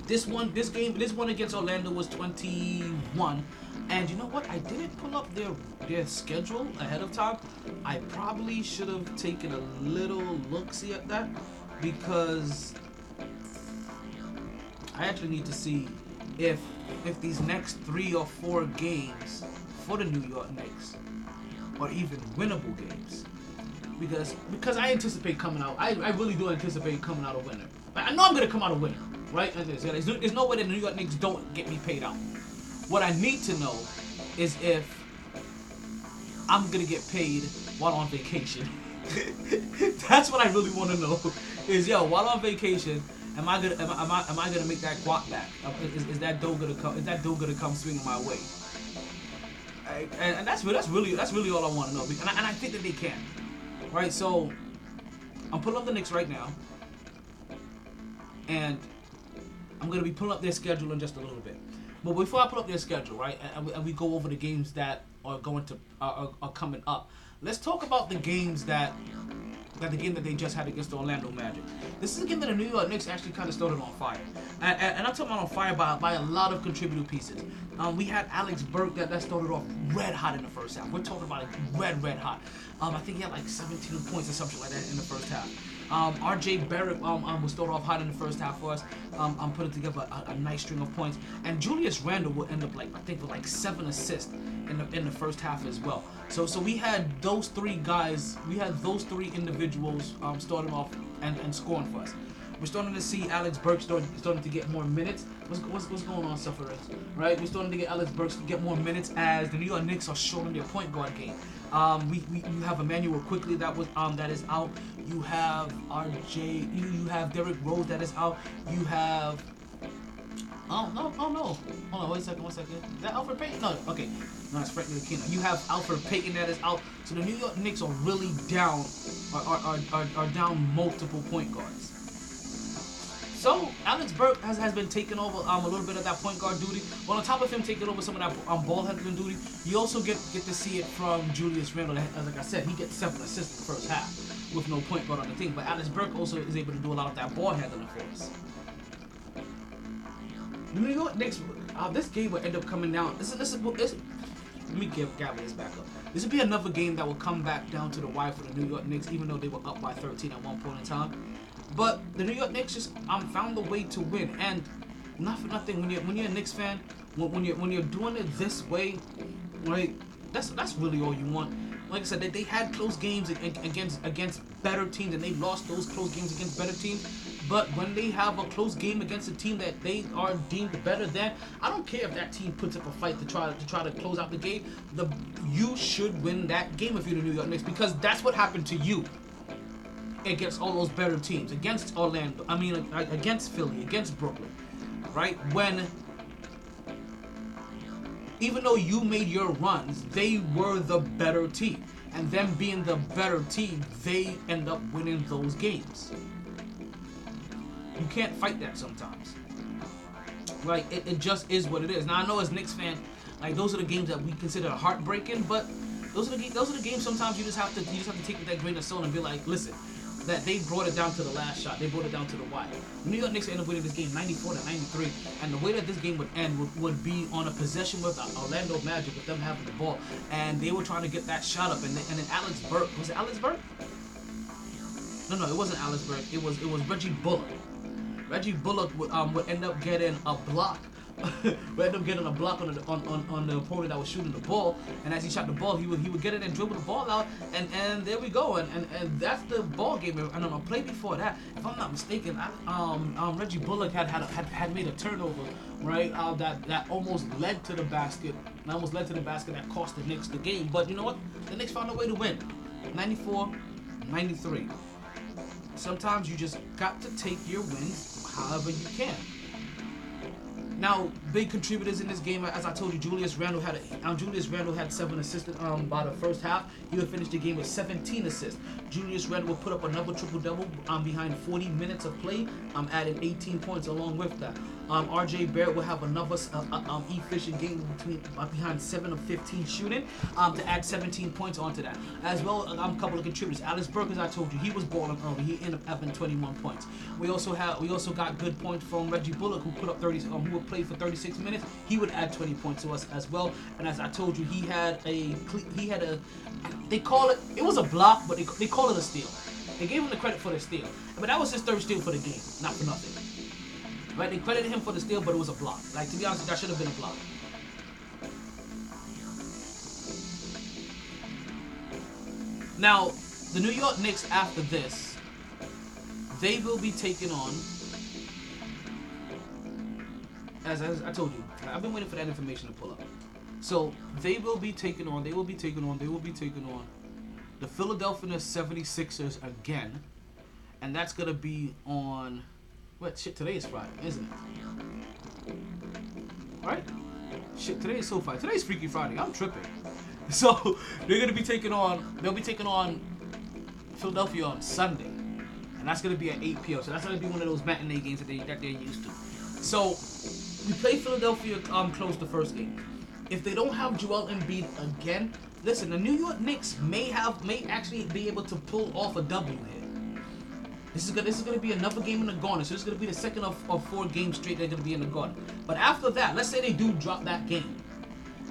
This one, this game, this one against Orlando was 21. And you know what? I didn't pull up their their schedule ahead of time. I probably should have taken a little look see at that because I actually need to see if if these next three or four games for the New York Knicks are even winnable games. Because because I anticipate coming out, I, I really do anticipate coming out a winner. I know I'm gonna come out a winner, right? There's, there's, there's no way that the New York Knicks don't get me paid out. What I need to know is if I'm gonna get paid while on vacation. That's what I really want to know. Is yo, while on vacation, am I gonna am I, am I, am I gonna make that guap back? Uh, Is, is that dough gonna come? Is that dough gonna come swinging my way? And, and that's that's really that's really all I want to know. And I, and I think that they can. Right. So I'm pulling up the Knicks right now, and I'm gonna be pulling up their schedule in just a little bit. But before I pull up their schedule, right, and, and we go over the games that are going to are, are, coming up, let's talk about the games that that the game that they just had against the Orlando Magic. This is a game that the New York Knicks actually kind of started on fire, and, and, and I'm talking about on fire by, by a lot of contributing pieces. Um, we had Alex Burke that, that started off red hot in the first half. We're talking about like red red hot. Um, I think he had like 17 points or something like that in the first half. Um, RJ Barrett um, um, will start off hot in the first half for us. Um, I'm putting together a, a nice string of points, and Julius Randle will end up like I think with like seven assists in the in the first half as well. So so we had those three guys, we had those three individuals um, starting off and, and scoring for us. We're starting to see Alex Burke start, starting to get more minutes. What's, what's, what's going on, Sufferers? Right? We're starting to get Alex Burke to get more minutes as the New York Knicks are showing their point guard game. Um, we, we you have Immanuel Quickley that was um that is out. You have RJ. You, you have Derrick Rose that is out. You have Oh no! Oh no! Hold on, wait a second, one second. Is that Elfrid Payton? No, okay. No, it's Frank Ntilikina. You have Elfrid Payton that is out. So the New York Knicks are really down, are, are, are, are, down multiple point guards. So Alex Burke has, has been taking over um, a little bit of that point guard duty. But on top of him taking over some of that um, ball handling duty, you also get get to see it from Julius Randle. Like I said, he gets seven assists in the first half with no point guard on the team. But Alex Burke also is able to do a lot of that ball handling for us. The New York Knicks, uh, this game will end up coming down. This is this is. Let me give gather this back up. This would be another game that will come back down to the wire for the New York Knicks, even though they were up by 13 at one point in time. But the New York Knicks just um found a way to win, and not for nothing. When you're when you're a Knicks fan, when, when you're when you're doing it this way, right? That's that's really all you want. Like I said, they, they had close games against against better teams, and they lost those close games against better teams. But when they have a close game against a team that they are deemed better than, I don't care if that team puts up a fight to try to try to close out the game. The you should win that game if you're the New York Knicks because that's what happened to you against all those better teams, against Orlando. I mean, against Philly, against Brooklyn, right? When even though you made your runs, they were the better team. And them being the better team, they end up winning those games. You can't fight that sometimes. Like it, it just is what it is. Now I know as Knicks fan, like those are the games that we consider heartbreaking, but those are the those are the games sometimes you just have to you just have to take with that grain of salt and be like, listen, that they brought it down to the last shot. They brought it down to the wire. New York Knicks ended up winning this game 94 to 93, and the way that this game would end would, would be on a possession with the Orlando Magic with them having the ball, and they were trying to get that shot up, and then, and then Alex Burke was it Alex Burke? No, no, it wasn't Alex Burke. It was it was Reggie Bullock. Reggie Bullock would, um, would end up getting a block. would end up getting a block on the on, on, on the opponent that was shooting the ball, and as he shot the ball, he would he would get it and dribble the ball out, and and there we go, and and, and that's the ball game. And on a play before that, if I'm not mistaken, I, um, um Reggie Bullock had had, had had made a turnover, right? Uh, that that almost led to the basket, that almost led to the basket that cost the Knicks the game. But you know what? The Knicks found a way to win, 94, 93 sometimes you just got to take your wins however you can. Now, big contributors in this game, as I told you, Julius Randle had a, um, Julius Randle had seven assists um, by the first half. He would finish the game with 17 assists. Julius Randle would put up another triple double um, behind 40 minutes of play, um, adding 18 points along with that. Um, RJ Barrett will have another uh, uh, um, efficient game between uh, behind 7 of 15 shooting um, to add 17 points onto that. As well, um, a couple of contributors. Alex Burke, as I told you, he was balling early. He ended up having 21 points. We also have we also got good points from Reggie Bullock, who put up 30, um, who would play for 36 minutes. He would add 20 points to us as well. And as I told you, he had a he had a they call it it was a block, but they, they call it a steal. They gave him the credit for the steal, but that was his third steal for the game, not for nothing. Right? They credited him for the steal, but it was a block. Like to be honest, that should have been a block. Now, the New York Knicks after this, they will be taking on. As, as I told you, I've been waiting for that information to pull up. So they will be taking on. They will be taking on. They will be taking on the Philadelphia 76ers again, and that's gonna be on. What shit? Today is Friday, isn't it? Right? Shit, today is so Friday. Today's Freaky Friday. I'm tripping. So they're gonna be taking on. They'll be taking on Philadelphia on Sunday, and that's gonna be at 8 p.m. So that's gonna be one of those matinee games that they that they're used to. So we play Philadelphia um close the first game. If they don't have Joel Embiid again, listen, the New York Knicks may have may actually be able to pull off a W here. This is gonna this is gonna be another game in the garden. So this is gonna be the second of, of four games straight they're gonna be in the garden. But after that, let's say they do drop that game.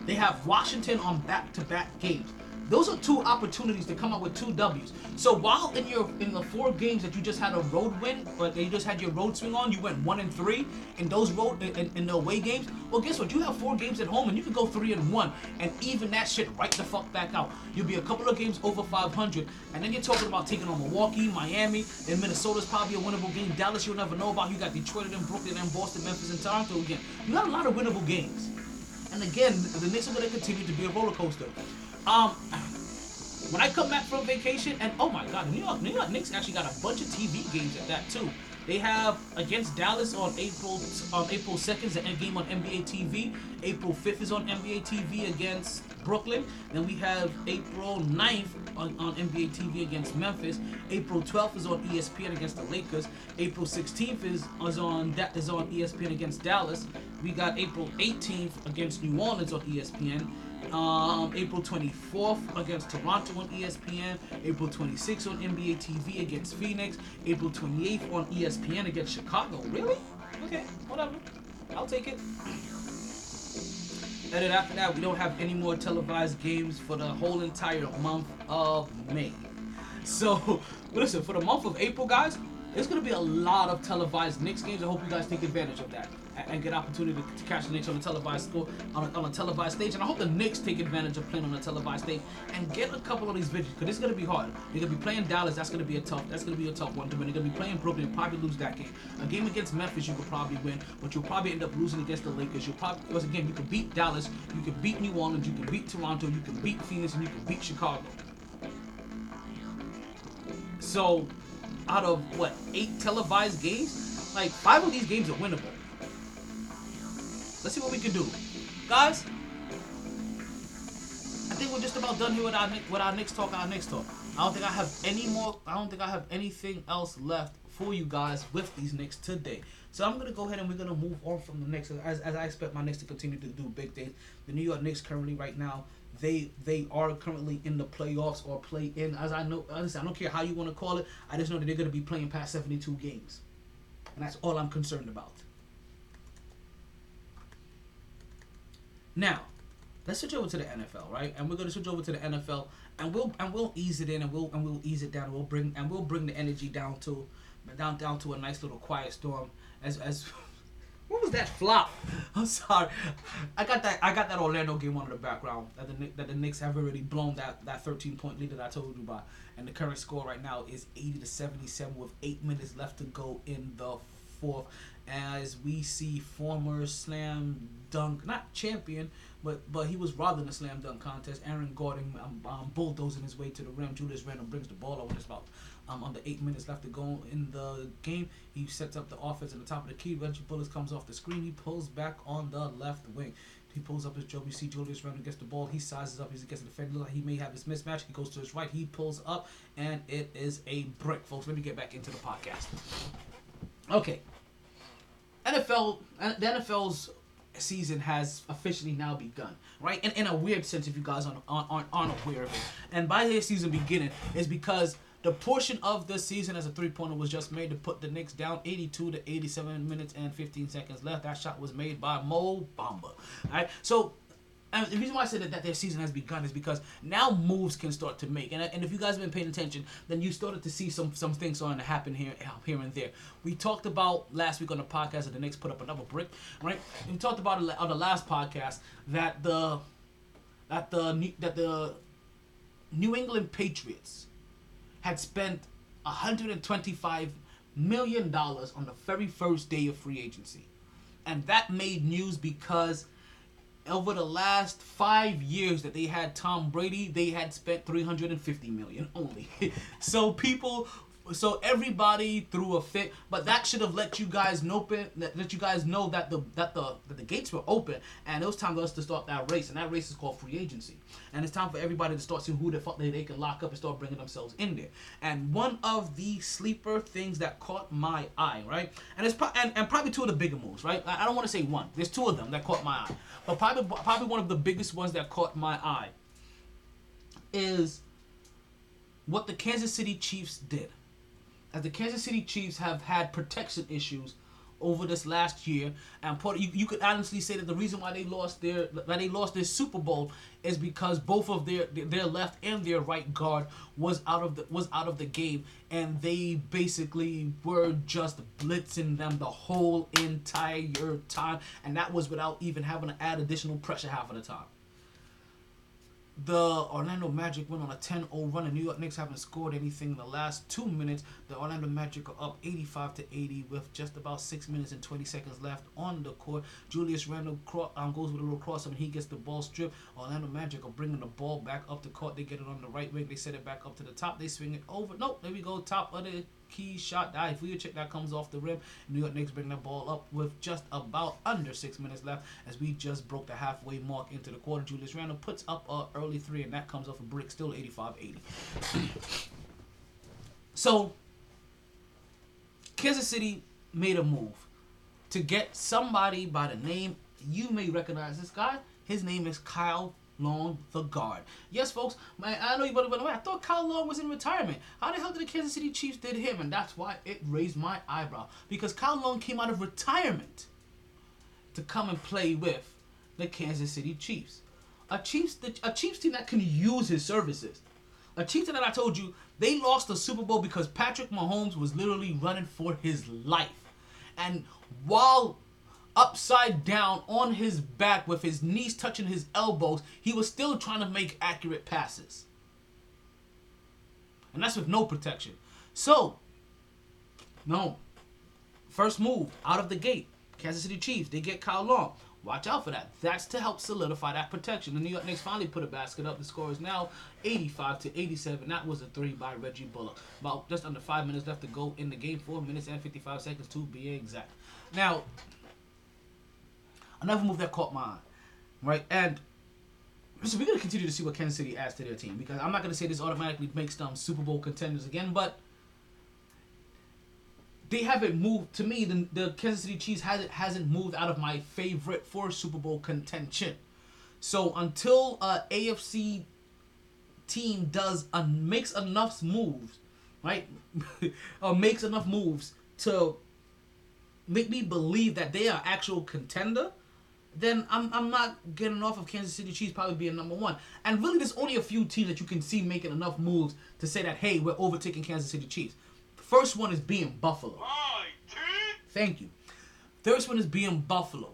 They have Washington on back-to-back games. Those are two opportunities to come up with two W's. So while in your in the four games that you just had a road win, but you just had your road swing on, you went one and three in those road in, in the away games. Well, guess what? You have four games at home, and you can go three and one, and even that shit right the fuck back out. You'll be a couple of games over 500, and then you're talking about taking on Milwaukee, Miami, and Minnesota's probably a winnable game. Dallas, you'll never know about. You got Detroit and Brooklyn and Boston, Memphis, and Toronto again. You got a lot of winnable games. And again, the Knicks are going to continue to be a roller coaster. Um, when I come back from vacation, and oh my God, New York, New York Knicks actually got a bunch of TV games at that too. They have against Dallas on April on April 2nd, is the end game on NBA TV. April 5th is on NBA TV against Brooklyn. Then we have April 9th on, on NBA TV against Memphis. April 12th is on ESPN against the Lakers. April 16th is, is on that is on ESPN against Dallas. We got April 18th against New Orleans on ESPN. Um, April 24th against Toronto on ESPN. April 26th on NBA TV against Phoenix. April 28th on ESPN against Chicago. Really? Okay, whatever. I'll take it. And then after that, we don't have any more televised games for the whole entire month of May. So, listen, for the month of April, guys, there's going to be a lot of televised Knicks games. I hope you guys take advantage of that and, get opportunity to, to catch the Knicks on a televised score on a, on a televised stage. And I hope the Knicks take advantage of playing on a televised stage and get a couple of these victories because it's going to be hard. Going to be playing Dallas. That's going to be a tough. That's going to be a tough one to win. Going to be playing Brooklyn. Probably lose that game. A game against Memphis, you could probably win, but you'll probably end up losing against the Lakers. You'll probably once again, you can beat Dallas, you can beat New Orleans, you can beat Toronto, you can beat Phoenix, and you can beat Chicago. So, out of what eight televised games, like five of these games are winnable. Let's see what we can do, guys. I think we're just about done here with our with our next talk. Our next talk. I don't think I have any more. I don't think I have anything else left for you guys with these Knicks today. So I'm gonna go ahead and we're gonna move on from the Knicks as, as I expect my Knicks to continue to do big things. The New York Knicks currently right now they they are currently in the playoffs or play in as I know. Listen, I don't care how you want to call it. I just know that they're gonna be playing past 72 games, and that's all I'm concerned about. Now, let's switch over to the NFL, right? And we're gonna switch over to the NFL, and we'll and we'll ease it in, and we'll and we'll ease it down. and We'll bring and we'll bring the energy down to down down to a nice little quiet storm. As as what was that flop? I'm sorry, I got that I got that Orlando game on in the background that the that the Knicks have already blown that that 13 point lead that I told you about, and the current score right now is 80 to 77 with eight minutes left to go in the fourth. As we see former slam dunk, not champion, but but he was robbed in the slam dunk contest. Aaron Gordon um, um, bulldozing his way to the rim. Julius Randle brings the ball over. It's about um, under eight minutes left to go in the game. He sets up the offense at the top of the key. Reggie Bullock comes off the screen. He pulls back on the left wing. He pulls up his job. You see Julius Randle gets the ball. He sizes up. He gets the defender. He may have his mismatch. He goes to his right. He pulls up, and it is a brick, folks. Let me get back into the podcast. Okay. NFL, the NFL's season has officially now begun, right? And in a weird sense, if you guys aren't, aren't, aren't aware of it. And by their season beginning is because the portion of the season as a three pointer was just made to put the Knicks down 82 to 87 minutes and 15 seconds left. That shot was made by Mo Bamba. All right, so. And the reason why I said that, that their season has begun is because now moves can start to make, and, and if you guys have been paying attention, then you started to see some some things starting to happen here here and there. We talked about last week on the podcast that the Knicks put up another brick, right? We talked about it on the last podcast that the that the that the New England Patriots had spent 125 million dollars on the very first day of free agency, and that made news because over the last five years that they had Tom Brady, they had spent 350 million only. so people, so everybody threw a fit, but that should have let you guys know that let you guys know that the that the that the gates were open and it was time for us to start that race, and that race is called free agency, and it's time for everybody to start seeing who the fuck they, they can lock up and start bringing themselves in there. And one of the sleeper things that caught my eye, right, and it's pro- and, and probably two of the bigger moves, right. I, I don't want to say one. There's two of them that caught my eye, but probably probably one of the biggest ones that caught my eye is what the Kansas City Chiefs did. As the Kansas City Chiefs have had protection issues over this last year, and part, you, you could honestly say that the reason why they lost their why they lost their Super Bowl is because both of their their left and their right guard was out of the was out of the game, and they basically were just blitzing them the whole entire time, and that was without even having to add additional pressure half of the time. The Orlando Magic went on a 10-0 run. The New York Knicks haven't scored anything in the last two minutes. The Orlando Magic are up 85 to 80 with just about six minutes and 20 seconds left on the court. Julius Randle um, goes with a little cross and he gets the ball stripped. Orlando Magic are bringing the ball back up the court. They get it on the right wing. They set it back up to the top. They swing it over. Nope, there we go. Top of the key shot. That check that comes off the rim. New York Knicks bring the ball up with just about under six minutes left as we just broke the halfway mark into the quarter. Julius Randle puts up a early three, and that comes off a brick, still 85-80. so, Kansas City made a move to get somebody by the name you may recognize this guy. His name is Kyle Long, the guard. Yes, folks, man, I know you better away. I thought Kyle Long was in retirement. How the hell did the Kansas City Chiefs did him? And that's why it raised my eyebrow. Because Kyle Long came out of retirement to come and play with the Kansas City Chiefs. A Chiefs, a Chiefs team that can use his services. A Chiefs team that I told you, they lost the Super Bowl because Patrick Mahomes was literally running for his life. And while upside down on his back with his knees touching his elbows, he was still trying to make accurate passes. And that's with no protection. So, no. First move out of the gate. Kansas City Chiefs, they get Kyle Long. Watch out for that. That's to help solidify that protection. The New York Knicks finally put a basket up. The score is now 85 to 87. That was a three by Reggie Bullock. About just under five minutes left to go in the game. Four minutes and 55 seconds to be exact. Now, another move that caught my eye, right? And so we're gonna continue to see what Kansas City adds to their team because I'm not gonna say this automatically makes them Super Bowl contenders again, but they haven't moved. To me, the, the Kansas City Chiefs hasn't hasn't moved out of my favorite for Super Bowl contention. So until a AFC team does uh, makes enough moves, right, or makes enough moves to make me believe that they are actual contender, then I'm, I'm not getting off of Kansas City Chiefs probably being number one. And really, there's only a few teams that you can see making enough moves to say that, hey, we're overtaking Kansas City Chiefs. The First one is being Buffalo. Thank you. First one is being Buffalo.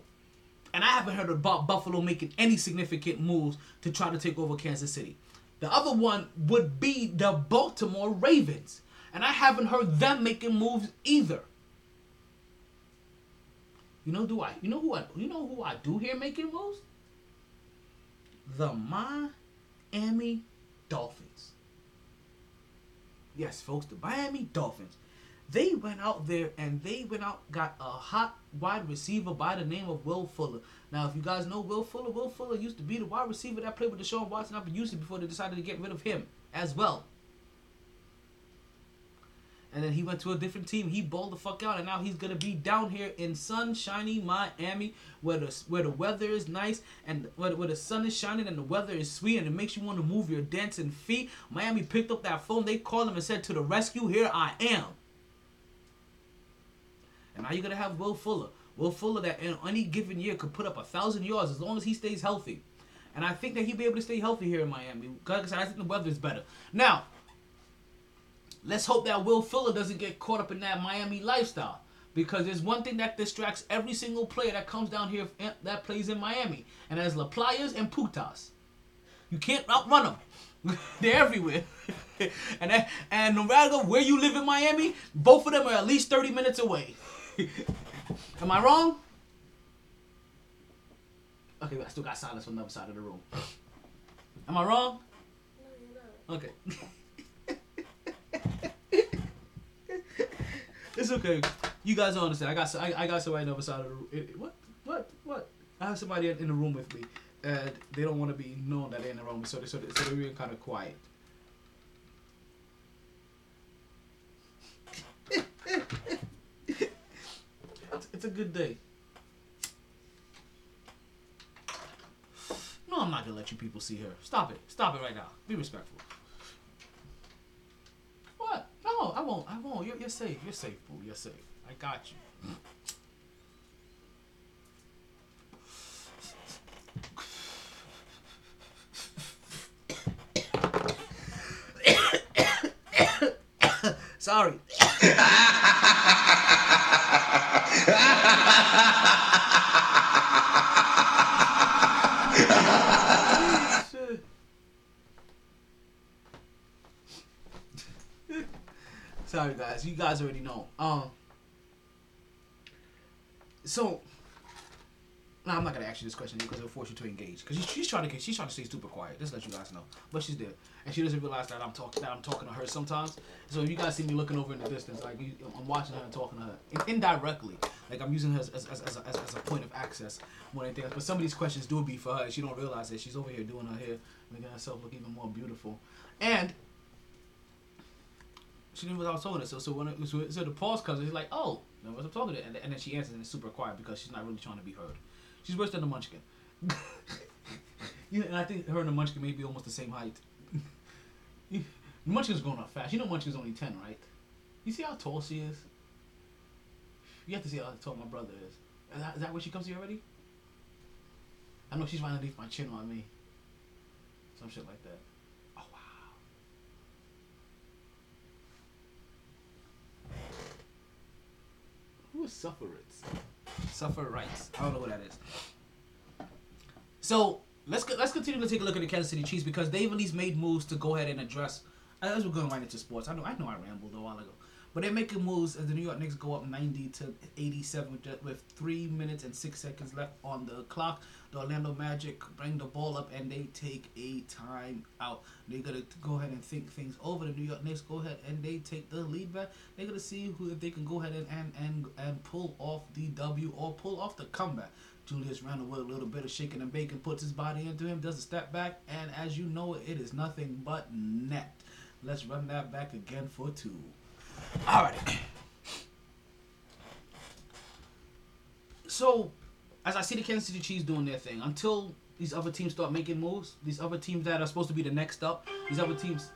And I haven't heard about Buffalo making any significant moves to try to take over Kansas City. The other one would be the Baltimore Ravens. And I haven't heard them making moves either. You know, do I? You know who I? You know who I do hear making moves? The Miami Dolphins. Yes, folks, the Miami Dolphins. They went out there and they went out got a hot wide receiver by the name of Will Fuller. Now, if you guys know Will Fuller, Will Fuller used to be the wide receiver that played with Deshaun Watson up in Houston before they decided to get rid of him as well and then he went to a different team. He balled the fuck out, and now he's gonna be down here in sunshiny Miami, where the where the weather is nice and where, where the sun is shining and the weather is sweet, and it makes you want to move your dancing feet. Miami picked up that phone. They called him and said, "To the rescue! Here I am." And now you're gonna have Will Fuller. Will Fuller that in any given year could put up a thousand yards as long as he stays healthy. And I think that he'll be able to stay healthy here in Miami. Because I think the weather is better. Now, Let's hope that Will Fuller doesn't get caught up in that Miami lifestyle. Because there's one thing that distracts every single player that comes down here eh, that plays in Miami. And that's La Playas and Putas. You can't outrun them. They're everywhere. and that, and no matter where you live in Miami, both of them are at least 30 minutes away. Am I wrong? Okay, I still got silence from the other side of the room. Am I wrong? No, you're not. Okay. it's okay. You guys don't understand. I got I, I got somebody on the other side of the room. It, what what what? I have somebody in the room with me, and they don't want to be known that they're in the room, so they so, they, so they're being kind of quiet. it's, it's a good day. No, I'm not gonna let you people see her. Stop it. Stop it right now. Be respectful. What? No, I won't. I won't. You're, you're safe. You're safe, boo. You're safe. I got you. Sorry. Sorry, guys. You guys already know. Um. So, No, I'm not gonna ask you this question because it'll force you to engage. Because she's, she's trying to she's trying to stay super quiet. Just let you guys know. But she's there, and she doesn't realize that I'm talking that I'm talking to her sometimes. So if you guys see me looking over in the distance, like you, I'm watching her and talking to her in, indirectly. Like I'm using her as, as, as, as, a, as a point of access more than anything. But some of these questions do be for her. She don't realize that she's over here doing her hair, making herself look even more beautiful. And she know what I was talking to. So so when it, so, so the pause comes, it's like, oh, no, what I'm talking to, and, and then she answers and it's super quiet because she's not really trying to be heard. She's worse than the Munchkin. yeah, and I think her and the Munchkin may be almost the same height. the Munchkin's growing up fast. You know Munchkin's only ten, right? You see how tall she is? You have to see how tall my brother is. Is that, is that where she comes to you already? I know she's right underneath my chin on me. Some shit like that. Is Sufferates? Suffer rights. I don't know what that is. So let's let's continue to take a look at the Kansas City Chiefs because they've at least made moves to go ahead and address. As we're going right into sports, I know I know I rambled a while ago, but they're making moves as the New York Knicks go up 90 to 87 with, with three minutes and six seconds left on the clock. The Orlando Magic bring the ball up and they take a time out. They're gonna go ahead and think things over. The New York Knicks go ahead and they take the lead back. They're gonna see who if they can go ahead and and and, and pull off the W or pull off the comeback. Julius Randle with a little bit of shaking and bacon puts his body into him, does a step back, and as you know, it is nothing but net. Let's run that back again for two. All right. So, as I see the Kansas City Chiefs doing their thing, until these other teams start making moves, these other teams that are supposed to be the next up, these other teams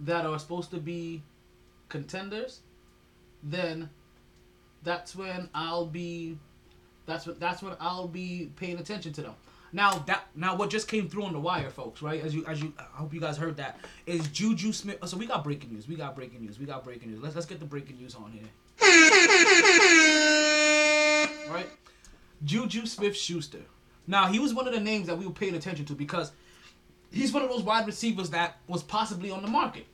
that are supposed to be contenders, then that's when I'll be that's what that's when I'll be paying attention to them. Now that now what just came through on the wire, folks, right? As you as you I hope you guys heard that is Juju Smith. So we got breaking news. We got breaking news. We got breaking news. Let's let's get the breaking news on here. Right? Juju Smith Schuster. Now he was one of the names that we were paying attention to because he's one of those wide receivers that was possibly on the market.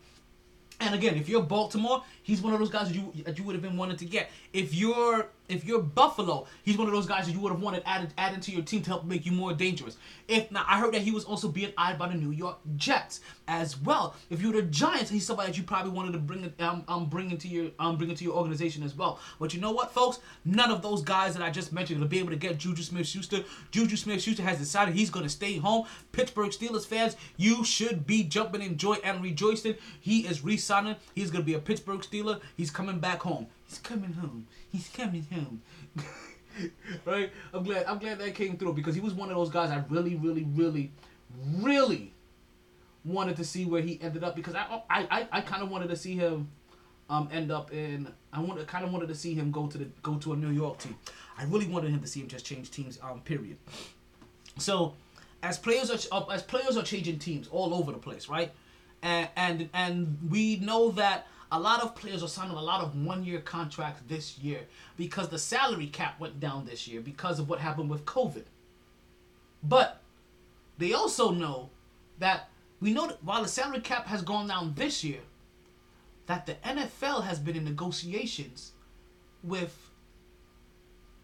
And again, if you're Baltimore, he's one of those guys that you that you would have been wanting to get. If you're if you're Buffalo, he's one of those guys that you would have wanted added added to your team to help make you more dangerous. If now, I heard that he was also being eyed by the New York Jets as well. If you're the Giants, he's somebody that you probably wanted to bring um, um bring into your um bring into your organization as well. But you know what, folks? None of those guys that I just mentioned will be able to get Juju Smith-Schuster. Juju Smith-Schuster has decided he's going to stay home. Pittsburgh Steelers fans, you should be jumping in joy and rejoicing. He is re-signing. He's going to be a Pittsburgh Steeler. He's coming back home. He's coming home. He's coming home. right? I'm glad. I'm glad that came through because he was one of those guys I really, really, really, really wanted to see where he ended up because I, I, I, I kind of wanted to see him, um, end up in. I wanted, kind of wanted to see him go to the go to a New York team. I really wanted him to see him just change teams. Um, period. So, as players are as players are changing teams all over the place, right? And and and we know that a lot of players are signing a lot of one-year contracts this year because the salary cap went down this year because of what happened with COVID. But they also know that we know that while the salary cap has gone down this year, that the NFL has been in negotiations with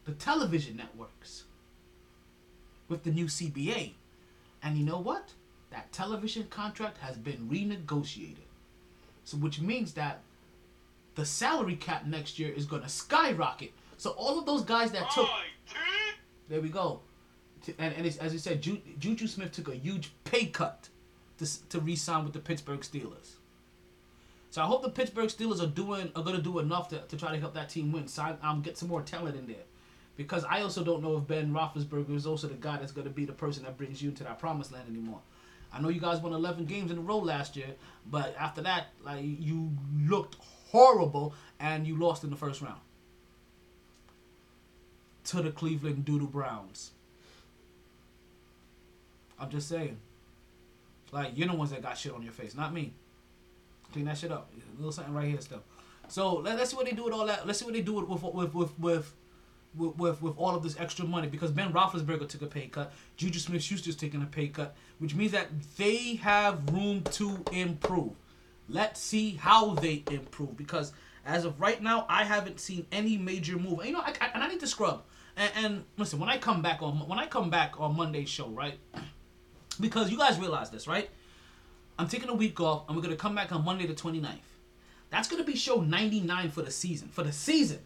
the television networks with the new CBA. And you know what? That television contract has been renegotiated. So which means that the salary cap next year is going to skyrocket. So all of those guys that took There we go. And, and it's, as you said, Ju- Juju Smith took a huge pay cut to, to re-sign with the Pittsburgh Steelers. So I hope the Pittsburgh Steelers are doing are gonna do enough to, to try to help that team win. Sign, um, get some more talent in there, because I also don't know if Ben Roethlisberger is also the guy that's gonna be the person that brings you into that promised land anymore. I know you guys won 11 games in a row last year, but after that, like you looked horrible and you lost in the first round to the Cleveland Doodle Browns. I'm just saying. Like you're the ones that got shit on your face, not me. Clean that shit up. A little something right here still. So let, us see what they do with all that. Let's see what they do with with with with with, with, with, with all of this extra money because Ben Roethlisberger took a pay cut. Juju Smith-Schuster's taking a pay cut, which means that they have room to improve. Let's see how they improve because as of right now, I haven't seen any major move. You know, I, I, and I need to scrub. And, and listen, when I come back on when I come back on Monday's show, right? Because you guys realize this, right? I'm taking a week off, and we're gonna come back on Monday the 29th. That's gonna be show 99 for the season. For the season.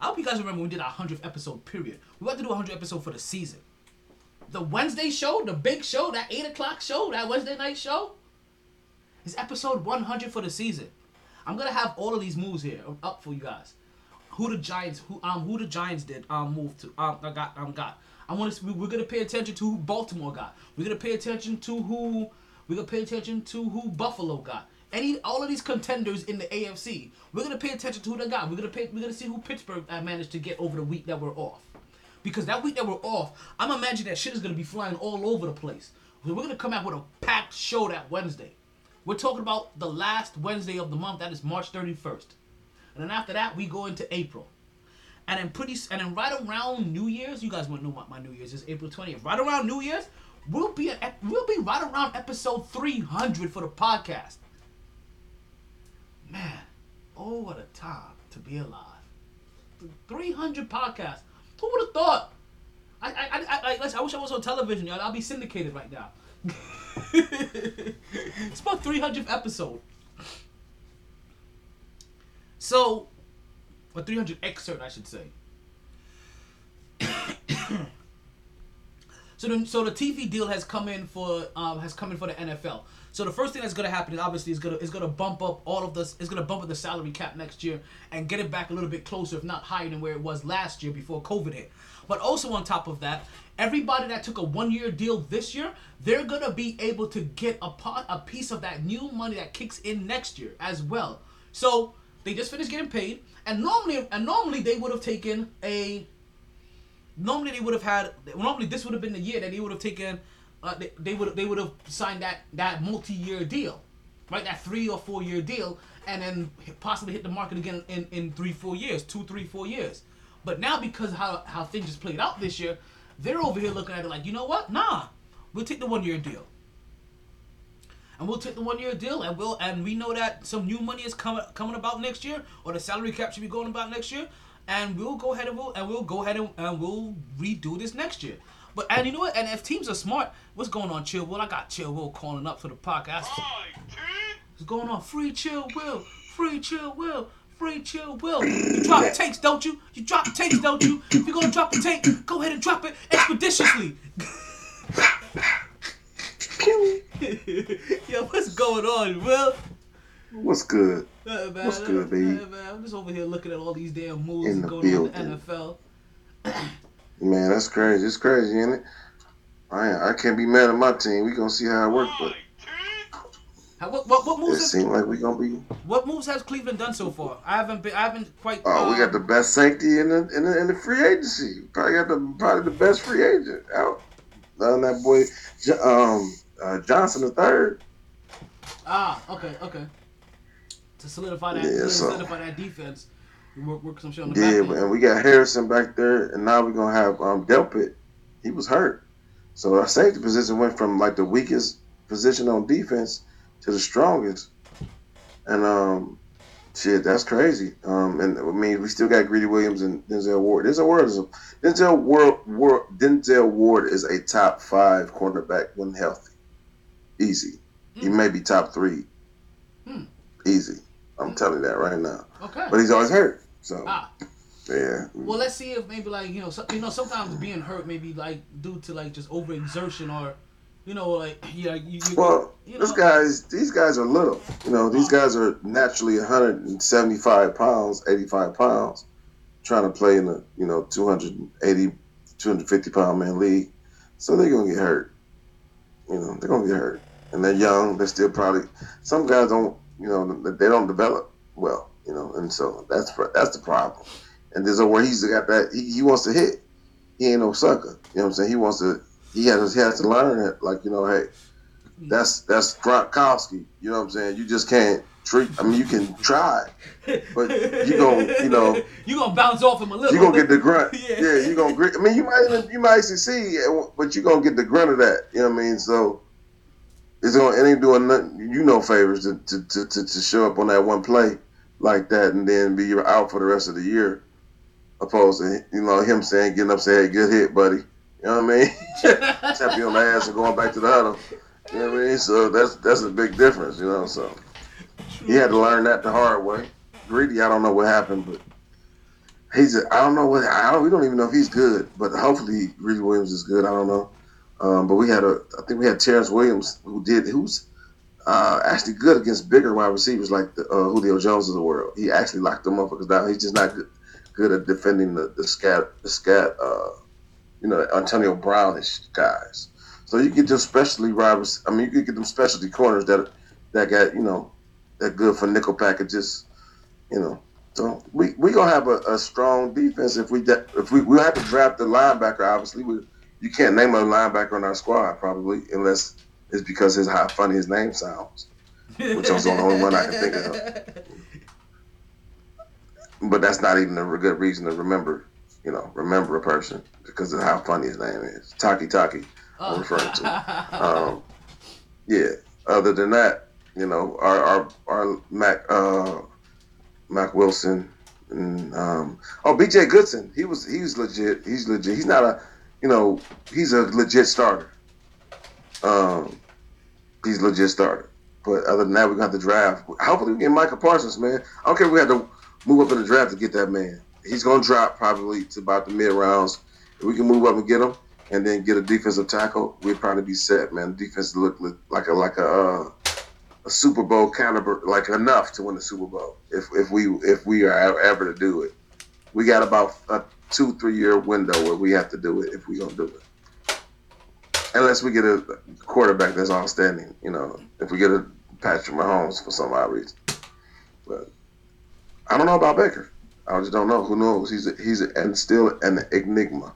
I hope you guys remember when we did our 100th episode. Period. We got to do a 100 episode for the season. The Wednesday show, the big show, that eight o'clock show, that Wednesday night show, is episode 100 for the season. I'm gonna have all of these moves here up for you guys. Who the Giants, who um, who the Giants did um move to um I got um got. I want to. We're gonna pay attention to who Baltimore got. We're gonna pay attention to who. We're gonna pay attention to who Buffalo got. Any all of these contenders in the AFC. We're gonna pay attention to who they got. We're gonna pay. We're gonna see who Pittsburgh uh, managed to get over the week that we're off. Because that week that we're off, I'm imagining that shit is gonna be flying all over the place. So we're gonna come out with a packed show that Wednesday. We're talking about the last Wednesday of the month. That is March 31st. And then after that, we go into April. And then pretty, and then right around New Year's, you guys want to know what my New Year's is, April 20th. Right around New Year's, we'll be at, we'll be right around episode 300 for the podcast. Man, oh what a time to be alive. 300 podcasts. Who would have thought? I I I, I, I, wish I was on television, y'all. I'll be syndicated right now. it's about 300th episode. So, a 300 excerpt, I should say. so the so the TV deal has come in for um has come in for the NFL. So the first thing that's gonna happen is obviously is gonna is gonna bump up all of this is gonna bump up the salary cap next year and get it back a little bit closer, if not higher than where it was last year before COVID hit. But also on top of that, everybody that took a one year deal this year, they're gonna be able to get a part a piece of that new money that kicks in next year as well. So they just finished getting paid, and normally and normally they would have taken a normally they would have had normally this would have been the year that they would have taken uh, they, would they would have signed that that multi-year deal right? That three or four year deal and then possibly hit the market again in in three four years two three four years. But now because how how things just played out this year they're over here looking at it like you know what? Nah we'll take the one year deal. And we'll take the one year deal and we'll and we know that some new money is coming coming about next year or the salary cap should be going about next year and we'll go ahead and we'll and we'll go ahead and, and we'll redo this next year. But and you know what? And if teams are smart, what's going on, Chill Will? I got Chill Will calling up to the podcast. What's going on? Free Chill Will, free Chill Will, free Chill Will. You drop takes, don't you? You drop takes, don't you? If you're gonna drop a take, go ahead and drop it expeditiously. Yo, what's going on, Will? What's good? Uh, man, What's good, uh, baby? man, I'm just over here looking at all these damn moves In the going on in the NFL. Man, that's crazy. It's crazy, ain't it? I I can't be mad at my team. We gonna see how it works, but How, what, what, what it moves? Have, seems like we gonna be. what moves has Cleveland done so far? I haven't been. I haven't quite. Oh, we um, got the best safety in the in the, in the free agency. Probably got the probably the best free agent out. That boy, um, uh, Johnson the third. Ah, okay, okay. To solidify that, Yeah, to so- solidify that defense, work, work some shit on the back Yeah, and we got Harrison back there, and now we're gonna have um Delpit. He was hurt, so our safety position went from like the weakest position on defense to the strongest. And um, shit, that's crazy. Um, and I mean, we still got Greedy Williams and Denzel Ward. Denzel Ward is a Denzel Ward, Ward Denzel Ward is a top five cornerback when healthy. Easy. He Hmm. may be top three. Hmm. Easy. I'm telling you that right now. Okay. But he's always hurt. So Ah, yeah. well, let's see if maybe like you know, so, you know, sometimes being hurt maybe like due to like just overexertion or, you know, like yeah, you. you Well, you this know- guys, these guys are little. You know, these guys are naturally 175 pounds, 85 pounds, trying to play in a you know 280, 250 pound man league. So they're gonna get hurt. You know, they're gonna get hurt, and they're young. They're still probably some guys don't. You know, they don't develop well. You know, and so that's that's the problem. And there's a where he's got that he, he wants to hit. He ain't no sucker. You know what I'm saying? He wants to. He has he has to learn it. Like you know, hey, that's that's Gronkowski. You know what I'm saying? You just can't treat. I mean, you can try, but you gon' you know you gonna bounce off him a little. you gonna get the grunt. Yeah. Yeah, you gonna. I mean, you might even- you might succeed, but you're gonna get the grunt of that. You know what I mean? So it's gonna it ain't doing nothing. You no favors to to, to, to to show up on that one play like that and then be out for the rest of the year. opposed to you know him saying getting up saying good hit, buddy. You know what I mean? Tap you on the ass and going back to the huddle. You know what I mean? So that's that's a big difference, you know. So he had to learn that the hard way. Greedy, I don't know what happened, but he's I don't know what I don't we don't even know if he's good, but hopefully Greedy Williams is good. I don't know. Um, but we had a I think we had Terrence Williams who did who's uh, actually good against bigger wide receivers like the, uh, Julio Jones of the world. He actually locked them up because down. He's just not good, good at defending the, the scat the scat uh, you know Antonio Brownish guys. So you get them specialty rivals. I mean, you could get them specialty corners that that got you know that good for nickel packages. You know, so we we gonna have a, a strong defense if we de- if we we have to draft the linebacker. Obviously, we you can't name a linebacker on our squad probably unless it's because his how funny his name sounds, which was the only one I can think of. But that's not even a good reason to remember, you know, remember a person because of how funny his name is. Taki Taki, I'm referring to. Um, yeah. Other than that, you know, our our, our Mack uh, Mack Wilson and um, oh BJ Goodson, he was he's legit. He's legit. He's not a, you know, he's a legit starter. Um, he's legit starter. But other than that, gonna have to draft. Hopefully, we get Michael Parsons, man. I don't care if we have to move up in the draft to get that man. He's gonna drop probably to about the mid rounds. If we can move up and get him, and then get a defensive tackle, we'd probably be set, man. The defense look, look like a like a uh, a Super Bowl caliber, like enough to win the Super Bowl. If if we if we are ever to do it, we got about a two three year window where we have to do it if we gonna do it. Unless we get a quarterback that's outstanding, you know. If we get a Patrick Mahomes for some odd reason, but I don't know about Baker. I just don't know. Who knows? He's a, he's a, and still an enigma.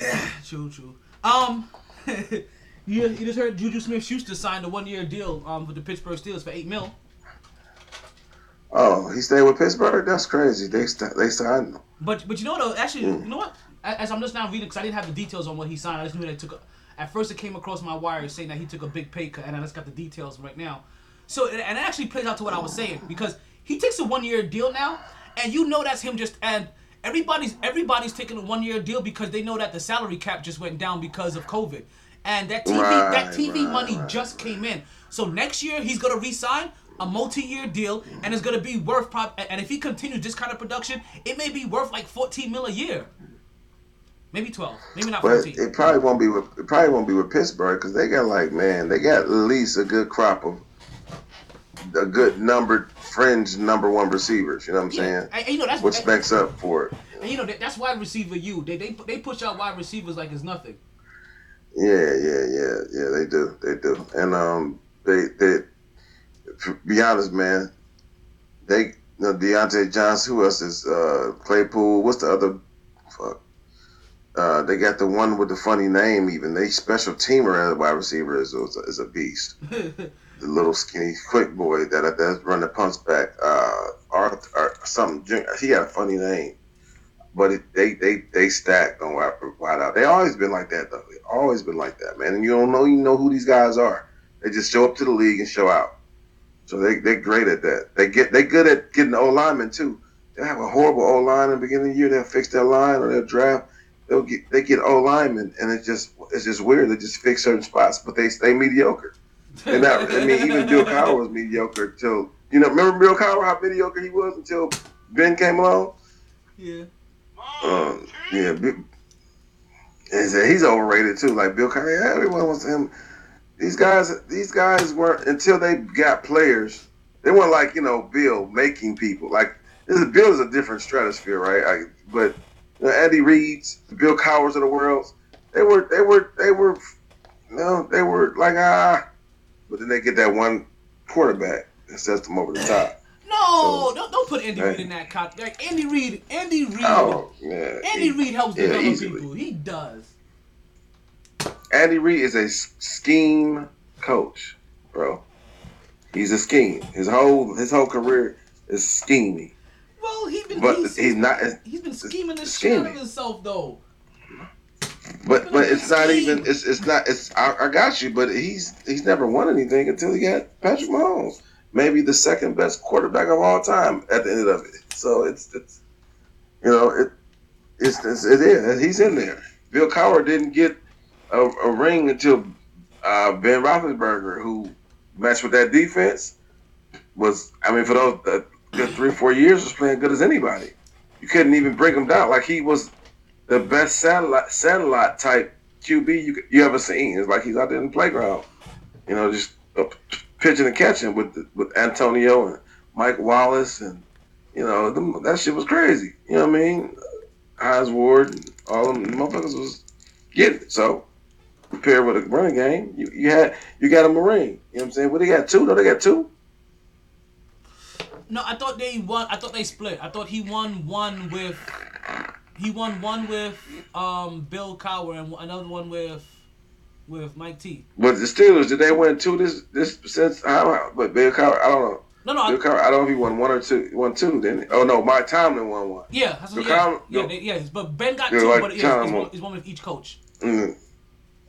true, true. Um, you, you just heard Juju Smith-Schuster signed a one-year deal um with the Pittsburgh Steelers for eight mil. Oh, he stayed with Pittsburgh. That's crazy. They st- they signed him. But but you know what? though? Actually, you know what? As I'm just now reading, because I didn't have the details on what he signed. I just knew that it took. A, at first, it came across my wire saying that he took a big pay cut, and I just got the details right now. So and it actually plays out to what I was saying because he takes a one-year deal now, and you know that's him just and. Everybody's everybody's taking a one year deal because they know that the salary cap just went down because of COVID, and that TV that TV right, money right. just came in. So next year he's gonna re-sign a multi-year deal, and it's gonna be worth prop. And if he continues this kind of production, it may be worth like 14 mil a year, maybe 12, maybe not But 14. it probably won't be with it probably won't be with Pittsburgh because they got like man, they got at least a good crop of a good numbered fringe number one receivers. You know what I'm Yeah, saying? and, you know that's Which and, makes up for it. and you know that, that's wide receiver you. They they they push out wide receivers like it's nothing. Yeah, yeah, yeah, yeah. They do, they do, and um, they they. To be honest, man, they you know, Diontae Johnson. Who else is uh Claypool? What's the other? Uh, they got the one with the funny name. Even they special teamer at wide receiver is is a, is a beast. the little skinny quick boy that that run the punch back. Uh, Arthur or something. He had a funny name, but it, they they they stacked on wide, wide out. They always been like that though. They always been like that, man. And you don't know you know who these guys are. They just show up to the league and show out. So they they're great at that. They get they good at getting the O linemen too. They have a horrible O line in the beginning of the year. They'll fix their line or they'll draft. They'll get they get O linemen and it's just it's just weird. They just fix certain spots, but they stay mediocre. And not, I mean, even Bill Cowher was mediocre until you know. Remember Bill Cowher how mediocre he was until Ben came along. yeah. Um, yeah, and he's overrated too. Like Bill Cowher, yeah, everyone wants him. These guys, these guys weren't until they got players. They weren't like you know Bill making people. Like this is Bill is a different stratosphere, right? I, but know, Andy Reid's, the Bill Cowhers of the world, they were they were they were, you know, they were like ah, but then they get that one quarterback that sets them over the top. No, So- don't don't put Andy. Reid in that. Like Andy Reid, Andy Reid, Oh yeah, Andy Reid helps yeah, develop easily. people. He does. Andy Reid is a scheme coach, bro. He's a scheme. His whole his whole career is scheming. Well, he's been But he's, he's not. he's been scheming the shit out of himself though. But but it's not Scheme. even. It's it's not. It's I, I got you. But he's he's never won anything until he got Patrick Mahomes. maybe the second best quarterback of all time at the end of it. So it's it's you know it it's, it's it is he's in there. Bill Cowher didn't get a, a ring until uh, Ben Roethlisberger, who matched with that defense, was I mean for those uh, good three four years was playing good as anybody. You couldn't even bring him down like he was the best satellite satellite type QB you you ever seen. It's like he's out there in the playground, you know, just pitching and catching with with Antonio and Mike Wallace and you know them, that shit was crazy. You know what I mean? Hines Ward, all them motherfuckers was getting it. So compared with a running game, you, you had you got a Marine. You know what I'm saying? Well, they got two. No, they got two. No, I thought they won. I thought they split. I thought he won one with. He won one with um Bill Cowher and another one with with Mike T. But the Steelers, did they win two this this since how? But Bill Cowher, I don't know. No, no, Bill I, Cowher, I don't know if he won one or two. Won two, didn't he? Oh no, Mike Tomlin won one. yeah, that's what, Bill yeah, Cowher- yeah, no. they, yeah. But Ben got Yeah, two, like but it's, it's, one, it's one with each coach. Mm.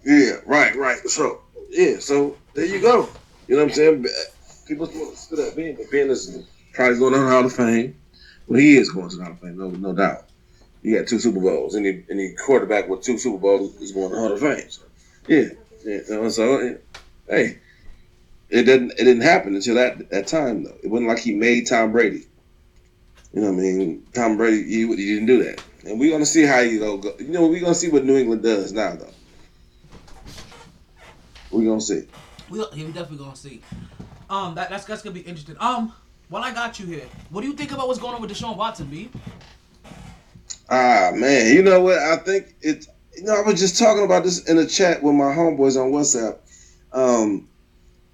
Yeah, right, right. So yeah, so there you go. You know what I'm saying? People want to spit at Ben, but Ben is probably going to the Hall of Fame. Well, he is going to the Hall of Fame, no, no doubt. You got two Super Bowls. Any any quarterback with two Super Bowls is going to the Hall of Fame. So, yeah, yeah. So hey, it didn't it didn't happen until that that time though. It wasn't like he made Tom Brady. You know what I mean? Tom Brady, he, he didn't do that. And we're gonna see how you go. You know, we're gonna see what New England does now though. We're gonna see. We, we definitely gonna see. Um, that, that's that's gonna be interesting. Um, while I got you here, what do you think about what's going on with Deshaun Watson, B? Ah man, you know what? I think it's. You know, I was just talking about this in a chat with my homeboys on WhatsApp. Um,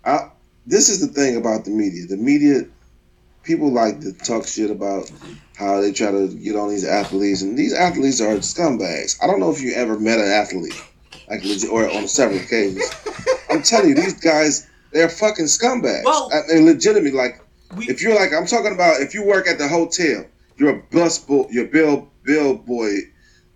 I this is the thing about the media. The media, people like to talk shit about how they try to get on these athletes, and these athletes are scumbags. I don't know if you ever met an athlete, like legit, or on several occasions. I'm telling you, these guys, they're fucking scumbags. Well- I mean, legitimately, like We, if you're like I'm talking about if you work at the hotel, you're a bus boy, you're bill bill boy,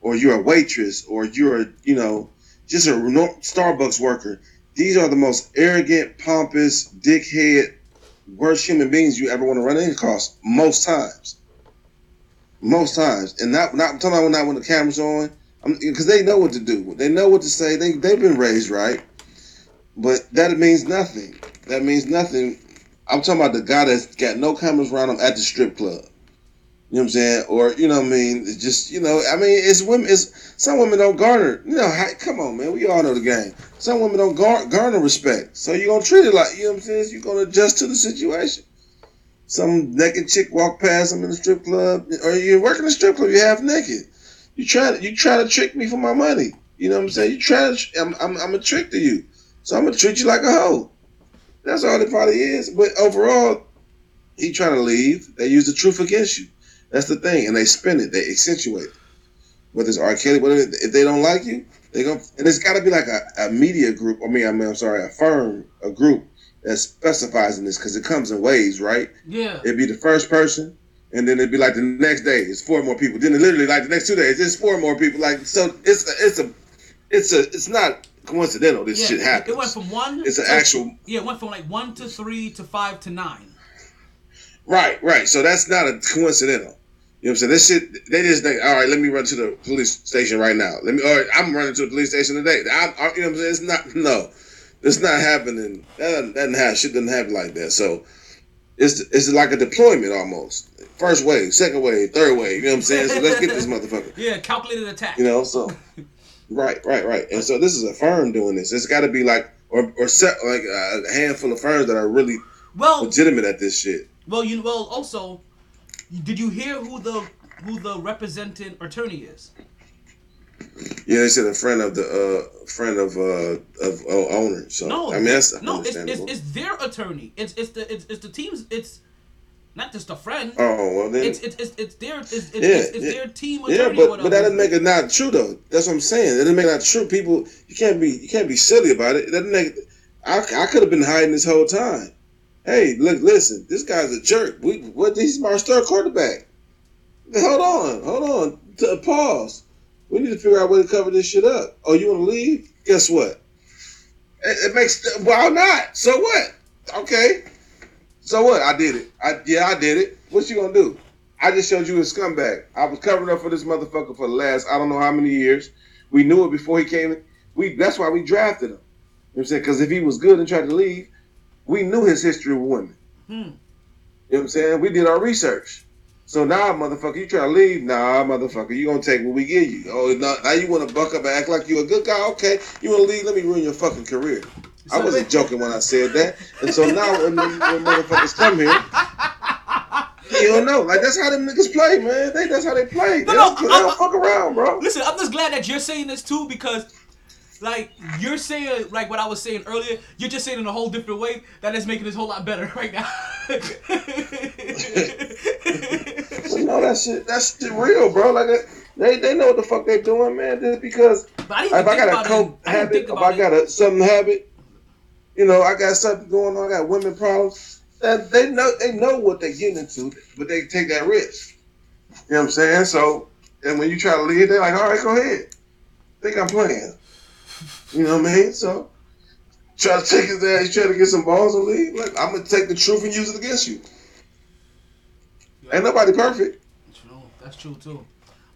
or you're a waitress, or you're a, you know just a Starbucks worker. These are the most arrogant, pompous, dickhead, worst human beings you ever want to run across. Most times, most times, and not not I'm talking about not when the camera's on, because they know what to do. They know what to say. They they've been raised right, but that means nothing. That means nothing I'm talking about the guy that's got no cameras around him at the strip club. You know what I'm saying? Or you know what I mean? It's just you know, I mean, it's women. It's some women don't garner. You know, come on, man. We all know the game. Some women don't gar- garner respect. So you're gonna treat it like you know what I'm saying? You're gonna adjust to the situation. Some naked chick walk past them in the strip club, or you're working the strip club. You're half naked. You try to you try to trick me for my money. You know what I'm saying? You try to. I'm I'm, I'm a trick to you. So I'm gonna treat you like a hoe. That's all it probably is. But overall, he trying to leave. They use the truth against you. That's the thing, and they spin it. They accentuate. it. Whether it's R. Kelly, whatever. If they don't like you, they go. And it's got to be like a, a media group. I mean, I mean, I'm sorry, a firm, a group that specifies in this because it comes in waves, right? yeah, It'd be the first person, and then it'd be like the next day, it's four more people. Then it literally like the next two days, it's four more people. Like so, it's a, it's a, it's a, it's not coincidental. This yeah. shit it- happens. It went from one. It's an to- actual Yeah, it went from like one to three to five to nine. Right, right. So that's not a coincidental. You know what I'm saying? This shit, they just think, all right, let me run to the police station right now. Let me, all right, I'm running to the police station today. I, I, you know what I'm saying? It's not, no, it's not happening. That doesn't, doesn't happen. Shit doesn't happen like that. So it's, it's like a deployment almost. First wave, second wave, third wave. You know what I'm saying? So let's get this motherfucker. Yeah, calculated attack. You know, so right, right, right. And so this is a firm doing this. It's got to be like, or or set like a handful of firms that are really well, legitimate at this shit. well, you well also, did you hear who the who the representing attorney is? Yeah, they said a friend of the uh friend of uh of uh, owner. So No, I mean that's no, it's, it's it's their attorney. It's it's the it's, it's the team's. It's not just a friend. oh well then. It's it's it's, it's their it's, it's, Yeah, it's, it's yeah. their team yeah, but but that doesn't make it not true though. That's what I'm saying. It doesn't make it not true. People, you can't be you can't be silly about it. That make. I I could have been hiding this whole time. Hey, look, listen, this guy's a jerk. We what? He's our star quarterback. Hold on, hold on. Pause. We need to figure out a way to cover this shit up. Oh, you want to leave? Guess what? It, it makes why not? So what? Okay. So what? I did it. I yeah, I did it. What you gonna do? I just showed you a scumbag. I was covering up for this motherfucker for the last I don't know how many years. We knew it before he came. We that's why we drafted him. You know what I'm saying? Because if he was good and tried to leave, we knew his history with women. Hmm. You know what I'm saying? We did our research. So now, motherfucker, you try to leave? Nah, motherfucker, you gonna take what we give you. Oh, no, now you want to buck up and act like you a good guy? Okay, you want to leave? Let me ruin your fucking career. I wasn't joking when I said that. And so now when, when motherfuckers come here, you don't know. Like that's how them niggas play, man. They that's how they play. No, They, no, don't, I'm- don't fuck around, bro. Listen, I'm just glad that you're saying this too because, like, you're saying like what I was saying earlier. You're just saying it in a whole different way that is making this whole lot better right now. But no, that shit, that shit real, bro. Like they, they know what the fuck they doing, man. Just because But I didn't if I got about a coke it. Habit, think if I got a something habit, you know, I got something going on. I got women problems. That they know, they know what they're getting into, but they take that risk. You know what I'm saying? So, and when you try to leave, they're like, "All right, go ahead." Think I'm playing. You know what I mean? So, try to take his ass, try to get some balls and leave. Like, I'm gonna take the truth and use it against you. Ain't nobody perfect. True, that's true too.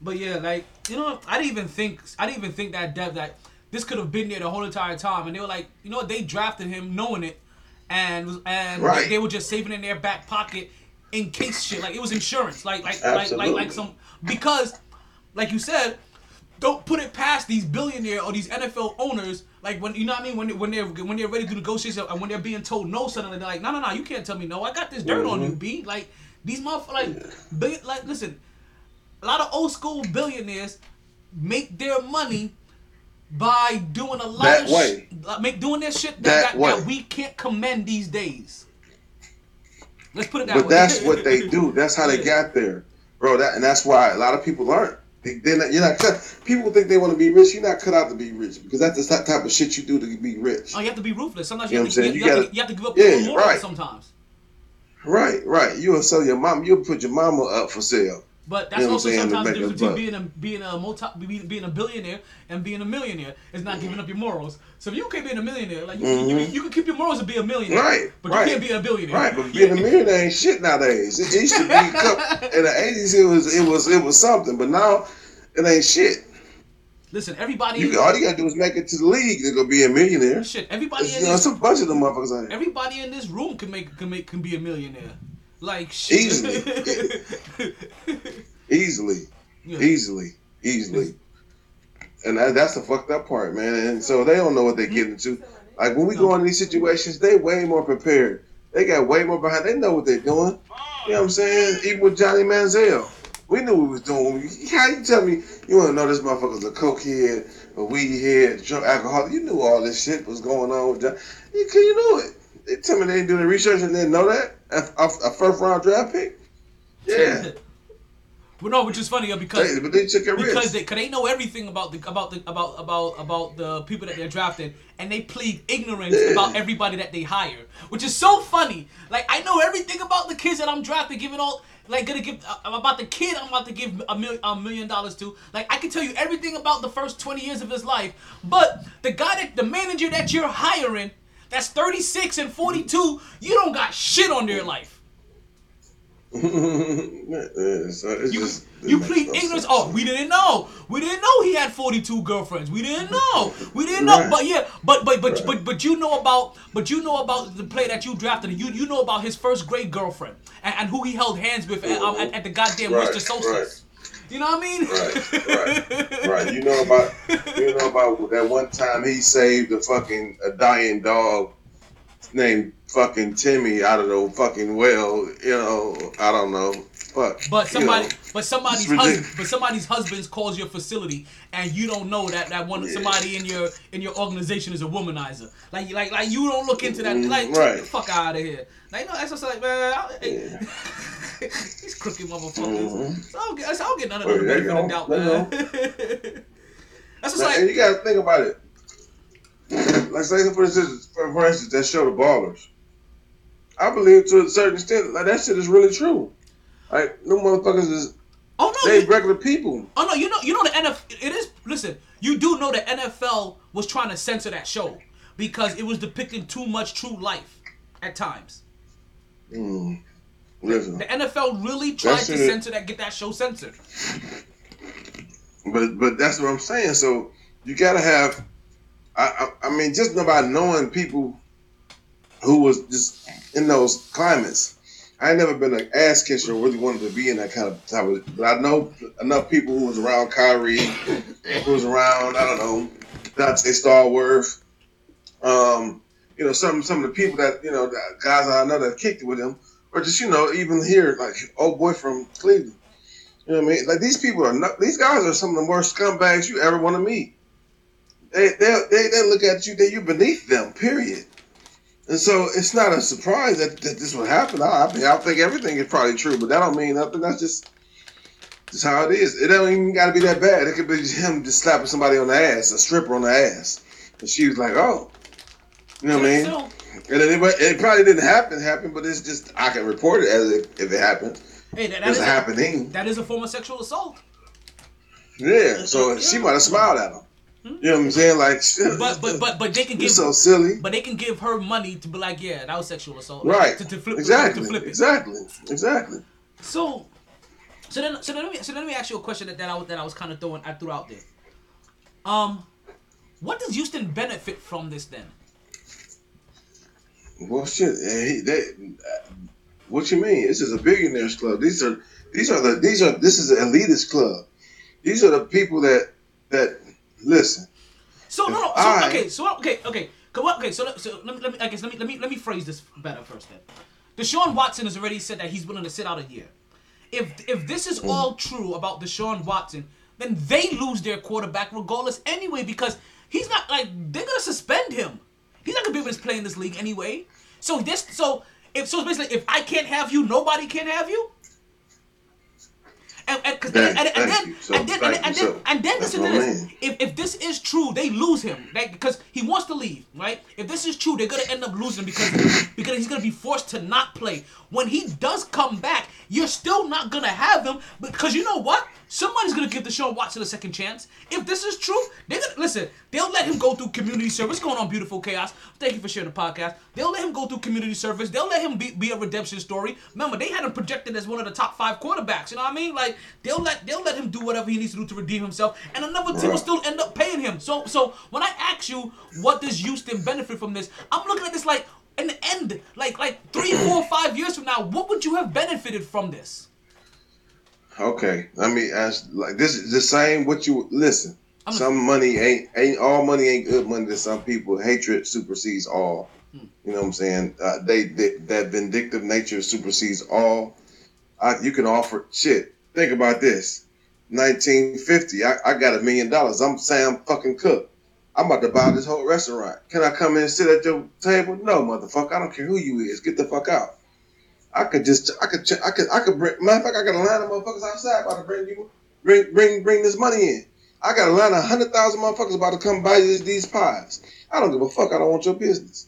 But yeah, like you know, I didn't even think I didn't even think that depth that this could have been there the whole entire time, and they were like, you know what, they drafted him knowing it, and and Right. they were just saving in their back pocket in case shit, like it was insurance, like like like like like some because, like you said, don't put it past these billionaire or these NFL owners. Like when you know what I mean? When when they're when they're ready to negotiate and when they're being told no suddenly they're like no no no you can't tell me no. I got this dirt on you mm-hmm. B. Like these motherfuckers like like listen a lot of old school billionaires make their money by doing a lot That of way. sh- like, make doing this shit that, That that, that we can't commend these days. Let's put it that But way. that's what they do. That's how they got there, bro. That and that's why a lot of people aren't. They, they're not, you're not cut. People think they want to be rich. You're not cut out to be rich because that's the type of shit you do to be rich. Oh, you have to be ruthless. Sometimes You you, know have, to, you, you You have to, gotta- you have to give up Yeah, your right. sometimes. Right, right. You'll sell your mom. You'll put your mama up for sale. But that's You know also I'm saying, to sometimes the difference between being a being a multi being, a billionaire and being a millionaire is not giving up your morals. So if you can't be a millionaire, like you, can you, you can keep your morals and be a millionaire, Mm-hmm. Right, But right. you can't be a billionaire, Right, but being a millionaire ain't shit nowadays. It used to be in the eighties. It was it was it was something, but now it ain't shit. Listen, everybody, You all you gotta do is make it to the league to go be a millionaire. shit, everybody It's, in you know, this, it's a bunch of them motherfuckers out here. everybody in this room can make can make can be a millionaire. Like shit. Easily. Easily. Yeah. easily, easily. And that, that's the fucked up part, man. And so they don't know what they get into. Like when we go into these situations, they way more prepared. They got way more behind. They know what they're doing. You know what I'm saying? Even with Johnny Manziel, we knew what we was doing. How you tell me you want to know this motherfucker's a cokehead, a weed head, drunk alcoholic? You knew all this shit was going on with John. You, you knew it. They tell me they didn't do the research and didn't know that. A, a, a first round draft pick. Yeah, But no, which is funny because They- but they took a because risk. they, cause they know everything about the about the about about about the people that they're drafting, and they plead ignorance Yeah. about everybody that they hire, which is so funny. Like I know everything about the kids that I'm drafting, giving all like gonna give uh, about the kid I'm about to give a million a million dollars to. Like I can tell you everything about the first 20 years of his life, but the guy that the manager that you're hiring, that's 36 and 42, you don't got shit on their life. Yeah, so it's You, just- you plead no ignorance. sense. Oh, we didn't know. We didn't know he had forty two girlfriends. We didn't know. We didn't know. Right. But yeah, but but but Right. but but you know about but you know about the play that you drafted. You you know about his first grade girlfriend and, and who he held hands with at, um, at, at the goddamn Right, Worcester Solstice. You know what I mean? Right, right, right. You know about you know about that one time he saved a fucking a dying dog named fucking Timmy out of the fucking well. You know, I don't know. Fuck. But you somebody, know. but somebody's husband, but somebody's husband calls your facility, and you don't know that that one Yeah. somebody in your in your organization is a womanizer. Like like like you don't look into that. Mm, Like right. get the fuck out of here. Like no, that's just like man. I, Yeah. These crooked motherfuckers. Mhm. So I don't get, so I don't get none of Well, the there benefit of doubt, man. that's just Now, like you gotta think about it. Like say for instance, for, instance, that show the ballers. I believe to a certain extent, like that shit is really true. Like them motherfuckers is oh no, they you, regular people. oh no, you know you know the NFL. It is listen. You do know the NFL was trying to censor that show because it was depicting too much true life at times. Mm. Listen, The NFL really tried to it. censor that, get that show censored. but but that's what I'm saying. So you gotta have. I I, I mean, just about knowing people who was just in those climates. I ain't never been an ass kisser or really wanted to be in that kind of type of. But I know enough people who was around Kyrie, who was around I don't know Donté Stallworth. Um, you know some some of the people that you know the guys I know that kicked it with him, or just you know even here like old boy from Cleveland. You know what I mean? Like these people are not. These guys are some of the worst scumbags you ever want to meet. They they they, they look at you. They you're beneath them. Period. And so it's not a surprise that, that this would happen. I, I think everything is probably true, but that don't mean nothing. That's just just how it is. It don't even got to be that bad. It could be him just slapping somebody on the ass, a stripper on the ass, and she was like, "Oh, you know what I mean?" So, And then it, it probably didn't happen, happen, but it's just I can report it as if, if it happened. hey, that, that It's a, happening. that is a form of sexual assault. Yeah, so she might have smiled at him. You know what I'm saying? Like, But but but but they can you're give so silly. but they can give her money to be like, yeah, that was sexual assault. Right. To, to flip exactly. to flip it. Exactly. Exactly. So, so then, so then, let me, so then let me ask you a question that, that I was that I was kind of throwing I threw out there. Um, what does Houston benefit from this then? Well, shit. eh, He, they, what you mean? This is a billionaires club. These are these are the these are this is an elitist club. These are the people that that listen. So no, no. So, I- okay, so okay, okay, okay. So, let- so let me, let me, I guess let me, let me, let me phrase this better first. Then, Deshaun Watson has already said that he's willing to sit out a year. If if this is all true about Deshaun Watson, then they lose their quarterback regardless anyway because he's not like they're gonna suspend him. He's not gonna be able to play in this league anyway. So this, so if so, basically if I can't have you, nobody can have you. And and, Thank- and, and, then. So, and then and then and then, and then that's listen to this. If, if this is true, they lose him, right? Because he wants to leave, right? If this is true, they're gonna end up losing because because he's gonna be forced to not play. When he does come back, you're still not gonna have him because you know what? Somebody's gonna give Deshaun Watson a second chance. If this is true, they're gonna listen. They'll let him go through community service. What's going on, beautiful chaos? Thank you for sharing the podcast. They'll let him go through community service. They'll let him be, be a redemption story. Remember, they had him projected as one of the top five quarterbacks. You know what I mean? Like they'll let they'll let him do whatever he needs to do to redeem himself, and another team will still end up paying him. So so when I ask you what does Houston benefit from this, I'm looking at this like an end, like like three, four, five years from now, what would you have benefited from this? Okay, let me ask. Like this is the same. What you listen? I'm- some money ain't ain't all money ain't good money to some people. Hatred supersedes all. Hmm. You know what I'm saying? Uh, they, they that vindictive nature supersedes all. I, you can offer shit. Think about this. 1950. I, I got a million dollars. I'm Sam fucking Cooke. I'm about to buy this whole restaurant. Can I come in and sit at your table? No, motherfucker. I don't care who you is. Get the fuck out. I could just, I could, I could, I could bring. Matter of fact, I got a line of motherfuckers outside about to bring you, bring, bring, bring this money in. I got a line of hundred thousand motherfuckers about to come buy these, these pies. I don't give a fuck. I don't want your business.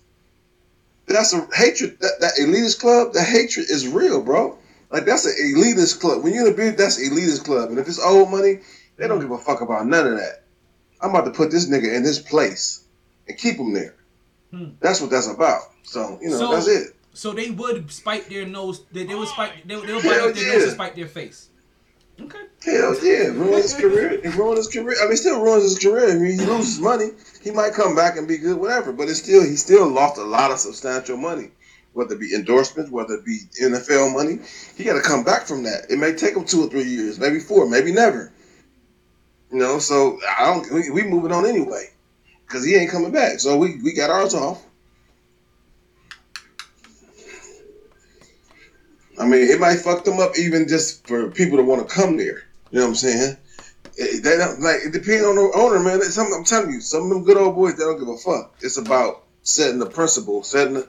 That's a hatred. That, that elitist club. The hatred is real, bro. Like that's an elitist club. When you're in a bid, that's elitist club. And if it's old money, they don't give a fuck about none of that. I'm about to put this nigga in his place and keep him there. Hmm. That's what that's about. So you know So- that's it. So they would spike their nose. They, they would spike. They, would- they would Hell bite off their nose yeah. and spite their face. Okay. Hell yeah, ruin his career. It ruined his career. I mean, still ruins his career. I mean, he loses money. He might come back and be good, whatever. But it's still he still lost a lot of substantial money, whether it be endorsements, whether it be NFL money. He got to come back from that. It may take him two or three years, maybe four, maybe never. You know, so I don't. We, we moving on anyway, because he ain't coming back. So we we got ours off. I mean, it might fuck them up even just for people to want to come there. You know what I'm saying? It, they don't like. It depends on the owner, man. Some, I'm telling you, some of them good old boys, they don't give a fuck. It's about setting the principle, setting the.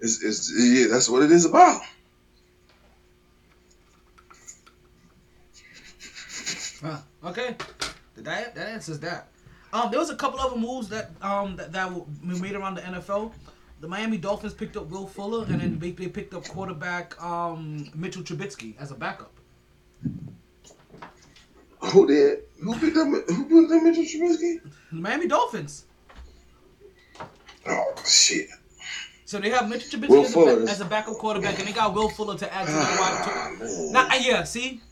Is is yeah, that's what it is about. Huh. Okay. That that answers that. Um, there was a couple other moves that um that, that were made around the NFL. The Miami Dolphins picked up Will Fuller, and then they, they picked up quarterback um Mitchell Trubisky as a backup. Who did? Who picked up? Who picked up Mitchell Trubisky? The Miami Dolphins. Oh shit! So they have Mitchell Trubisky as, a Fuller back- is- as a backup quarterback, and they got Will Fuller to add to the wide. Ah, To, man. not, uh, yeah, see,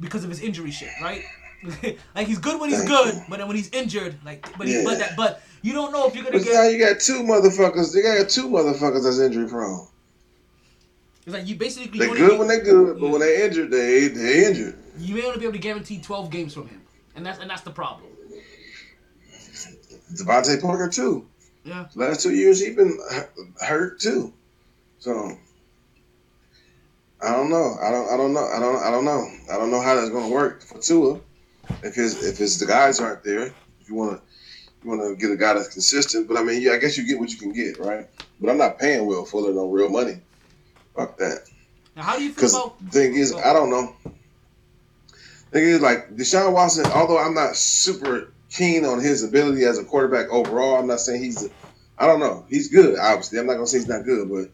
because of his injury shit, right? like he's good when he's good, but then when he's injured, like, but he, but that, but you don't know if you're gonna But now get. you got two motherfuckers. You got two motherfuckers that's injury prone. It's like you basically They you, good when they're good, but when they injured, they they injured. you may only be able to guarantee 12 games from him, and that's and that's the problem. DeVante Parker too. Yeah. Last two years he's been hurt too. So I don't know. I don't. I don't know. I don't. I don't know. I don't know how that's going to work for Tua. If his if his the guys aren't there, if you want to you want to get a guy that's consistent. But I mean, yeah, I guess you get what you can get, right? But I'm not paying Will Fuller no real money. Fuck that. Now, how do you feel about? the thing is, I don't know. Thing is, like Deshaun Watson, although I'm not super keen on his ability as a quarterback overall, I'm not saying he's. A, I don't know. He's good, obviously. I'm not gonna say he's not good, but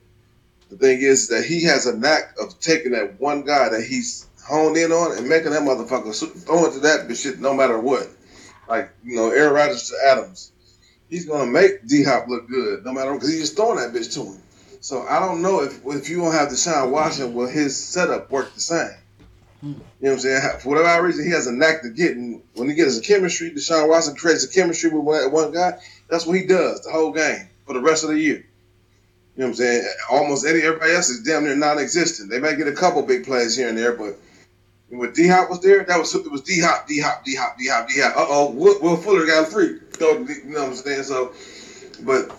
the thing is that he has a knack of taking that one guy that he's honed in on and making that motherfucker throw it to that shit no matter what. Like you know, Aaron Rodgers to Adams, he's gonna make D Hop look good no matter because he's just throwing that bitch to him. So I don't know if if you don't have Deshaun Watson, will his setup work the same? Hmm. You know what I'm saying? For whatever reason, he has a knack to getting when he gets a chemistry. Deshaun Watson creates a chemistry with one, one guy. That's what he does the whole game for the rest of the year. You know what I'm saying? Almost any everybody else is damn near non-existent. They might get a couple big plays here and there, but when D Hop was there, that was it was D Hop, D Hop, D Hop, D Hop, D Hop. Uh oh, Will, Will Fuller got free. So, you know what I'm saying? So, but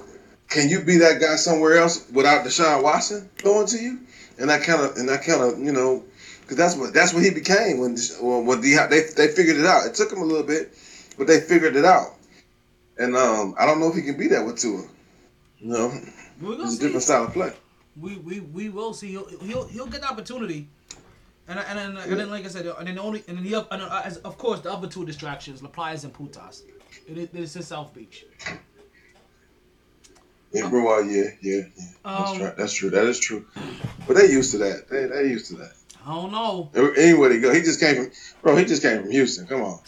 can you be that guy somewhere else without Deshaun Watson going to you? And that kind of and that kind of you know because that's what that's what he became when when, when D Hop they they figured it out. It took him a little bit, but they figured it out. And um, I don't know if he can be that with Tua. You know, it's a different style of play. We, we we will see. He'll he'll, he'll get the opportunity. And, and then and then like I said, and then the only and then the and uh, as, of course the other two distractions, Laplias and Putas. It is this is South Beach. Yeah, bro, well, yeah, yeah, yeah. That's Um, true. That's true. That is true. But they used to that. They they used to that. I don't know. Anywhere they go, he just came from, bro. He just came from Houston. Come on,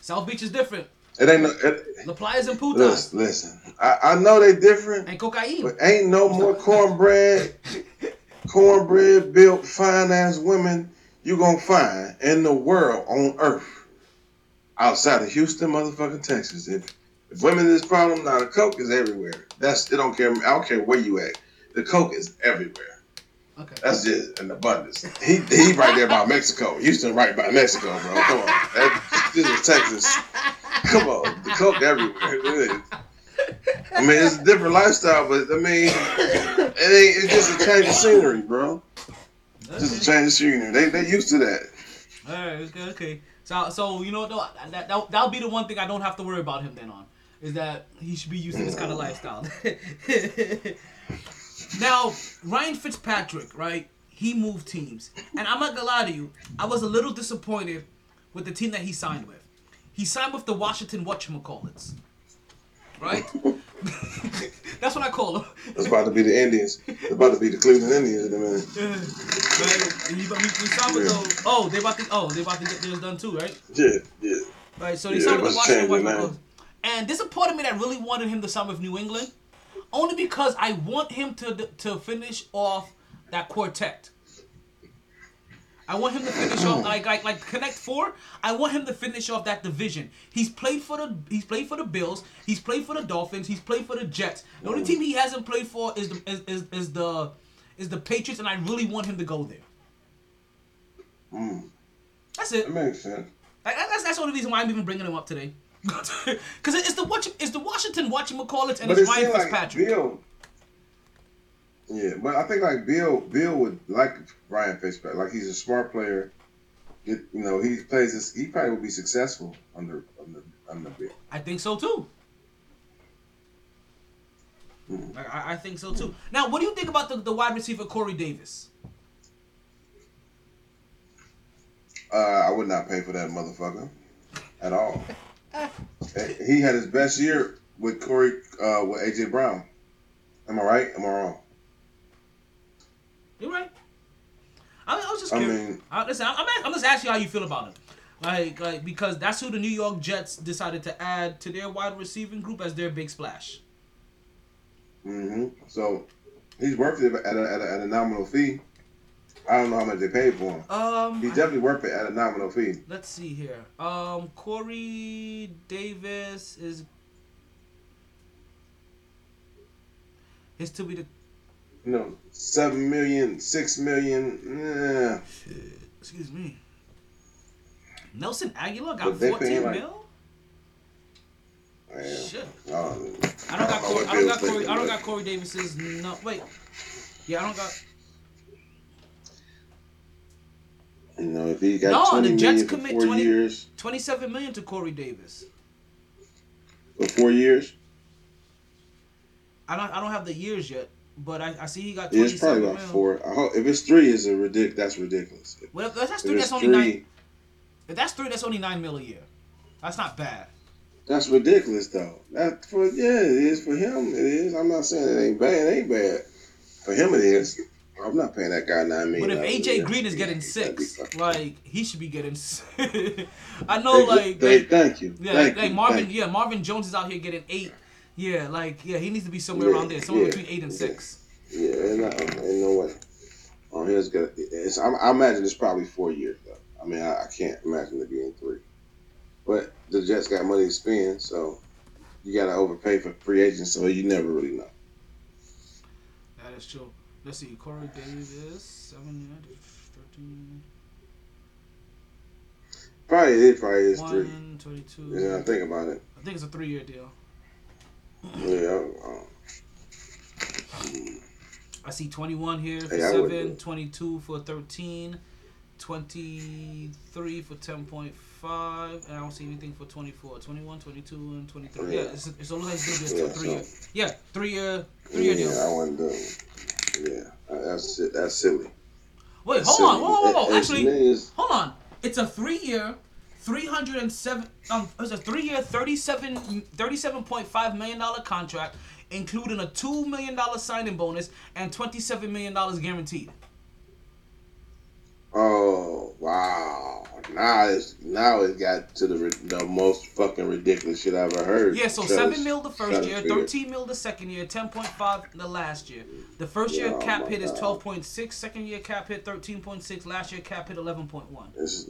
South Beach is different. it ain't no. It, Laplias and Putas listen, listen. I, I know they different, and cocaine. but ain't no more cornbread, cornbread built fine ass women you gonna find in the world on earth outside of Houston, motherfucking Texas. If if women is problem, now the coke is everywhere. That's it. Don't care. I don't care where you at. The coke is everywhere. Okay. That's just an abundance. He he right there by Mexico. Houston right by Mexico, bro. Come on. That, this is Texas. Come on. The coke everywhere. It is. I mean, it's a different lifestyle, but I mean, it ain't. It's just a change of scenery, bro. Just a change of scenery. They they used to that. All right. Okay. Okay. So so you know what though that that that'll be the one thing I don't have to worry about him then on is that he should be used to this kind of lifestyle. now Ryan Fitzpatrick, right? He moved teams, and I'm not gonna lie to you, I was a little disappointed with the team that he signed with. He signed with the Washington whatchamacallits. Right? That's what I call them. It's about to be the Indians. It's about to be the Cleveland Indians in a minute. Right? He, he, he signed with those. Oh, they about to. Oh, they about to get theirs done too, right? Yeah, yeah. Right. So they Yeah, signed it with the Washington change their Whatchamacallit. name. And this is a part of me that really wanted him to sign with New England, only because I want him to to finish off that quartet. I want him to finish off like like like Connect Four. I want him to finish off that division. He's played for the he's played for the Bills. He's played for the Dolphins. He's played for the Jets. The only team he hasn't played for is the is, is, is the is the Patriots, and I really want him to go there. Mm, That's it. that makes sense. Like, that- that's that's the only reason why I'm even bringing him up today. Because it's the watch it's the Washington whatchamacallits and But it's it Ryan like Fitzpatrick. Bill. Yeah, but I think like Bill, Bill would like Ryan Fitzpatrick. Like he's a smart player. Get, you know, he plays this. He probably would be successful under under under Bill. I think so too. Mhm. I, I think so too. Now, what do you think about the, the wide receiver Corey Davis? Uh, I would not pay for that motherfucker at all. he had his best year with Corey uh, with AJ Brown. Am I right? Am I wrong? You're right. I, I was just I mean- I, listen, I'm, I'm just asking you how you feel about him. Like, like because that's who the New York Jets decided to add to their wide receiving group as their big splash. hmm So He's worth it at a, at a, at a nominal fee. I don't know how much they paid for him. Um, He's definitely worth it at a nominal fee. let's see here. Um, Corey Davis is is to be the You know, seven million, six million. Yeah. excuse me. Nelson Agholor got But they 14 paying, like- mil. Man. Shit. Um, I don't got Corey. I don't got Corey. I don't got Corey Davis's. No, wait. Yeah, I don't got. You know, if he got No, twenty the Jets commit four 20 years, 27 million to Corey Davis. for four years, I don't. I don't have the years yet, but I, I see he got yeah, it's probably about four. I hope, if it's three, is a ridic- That's ridiculous. Well, if that's three. it's That's only nine. If that's three, that's only nine mil a year. That's not bad. that's ridiculous though. That for yeah, it is for him. It is. I'm not saying it ain't bad. It ain't bad. For him, it is. I'm not paying that guy nine million. But if AJ. Green is getting six, like he should be getting. Six. I know, They- like, they- thank you. yeah, thank like, you, Marvin. Yeah, Marvin Jones is out here getting eight. Yeah, like yeah, he needs to be somewhere Yeah, around there, somewhere yeah, between eight and yeah. six. Yeah, ain't no, ain't no way. Oh, On his good. It's, I, I imagine it's probably four years though. I mean, I, I can't imagine it being three. But the Jets got money to spend, so you got to overpay for free agents, so you never really know. That is true. Let's see, Corey Davis, seven, 13, Probably it probably is three. 22. Yeah, I think about it. I think it's a three-year deal. Yeah. I see 21 here for Hey, I wouldn't do 7, 22 for 13, 23 for 10.5, and I don't see anything for 24. 21, 22, and 23. Yeah, Yeah. it's, it's only like it's Yeah, three so- year. Yeah, three year, three year yeah, deal. I wouldn't do. Yeah, that's. That's silly. Wait, That's hold silly. on, whoa, whoa, whoa. Actually, hold on. It's a three year, 307, um, it's a three year, 37, $37.5 million contract, including a $2 million signing bonus and $27 million guaranteed. Oh wow! Now it's now it got to the the most fucking ridiculous shit I've ever heard. Yeah, so seven mil the first year, thirteen mil the second year, ten point five the last year. The first year Yeah, oh cap my hit is God. twelve point six, second year cap hit thirteen point six, last year cap hit eleven point one. It's,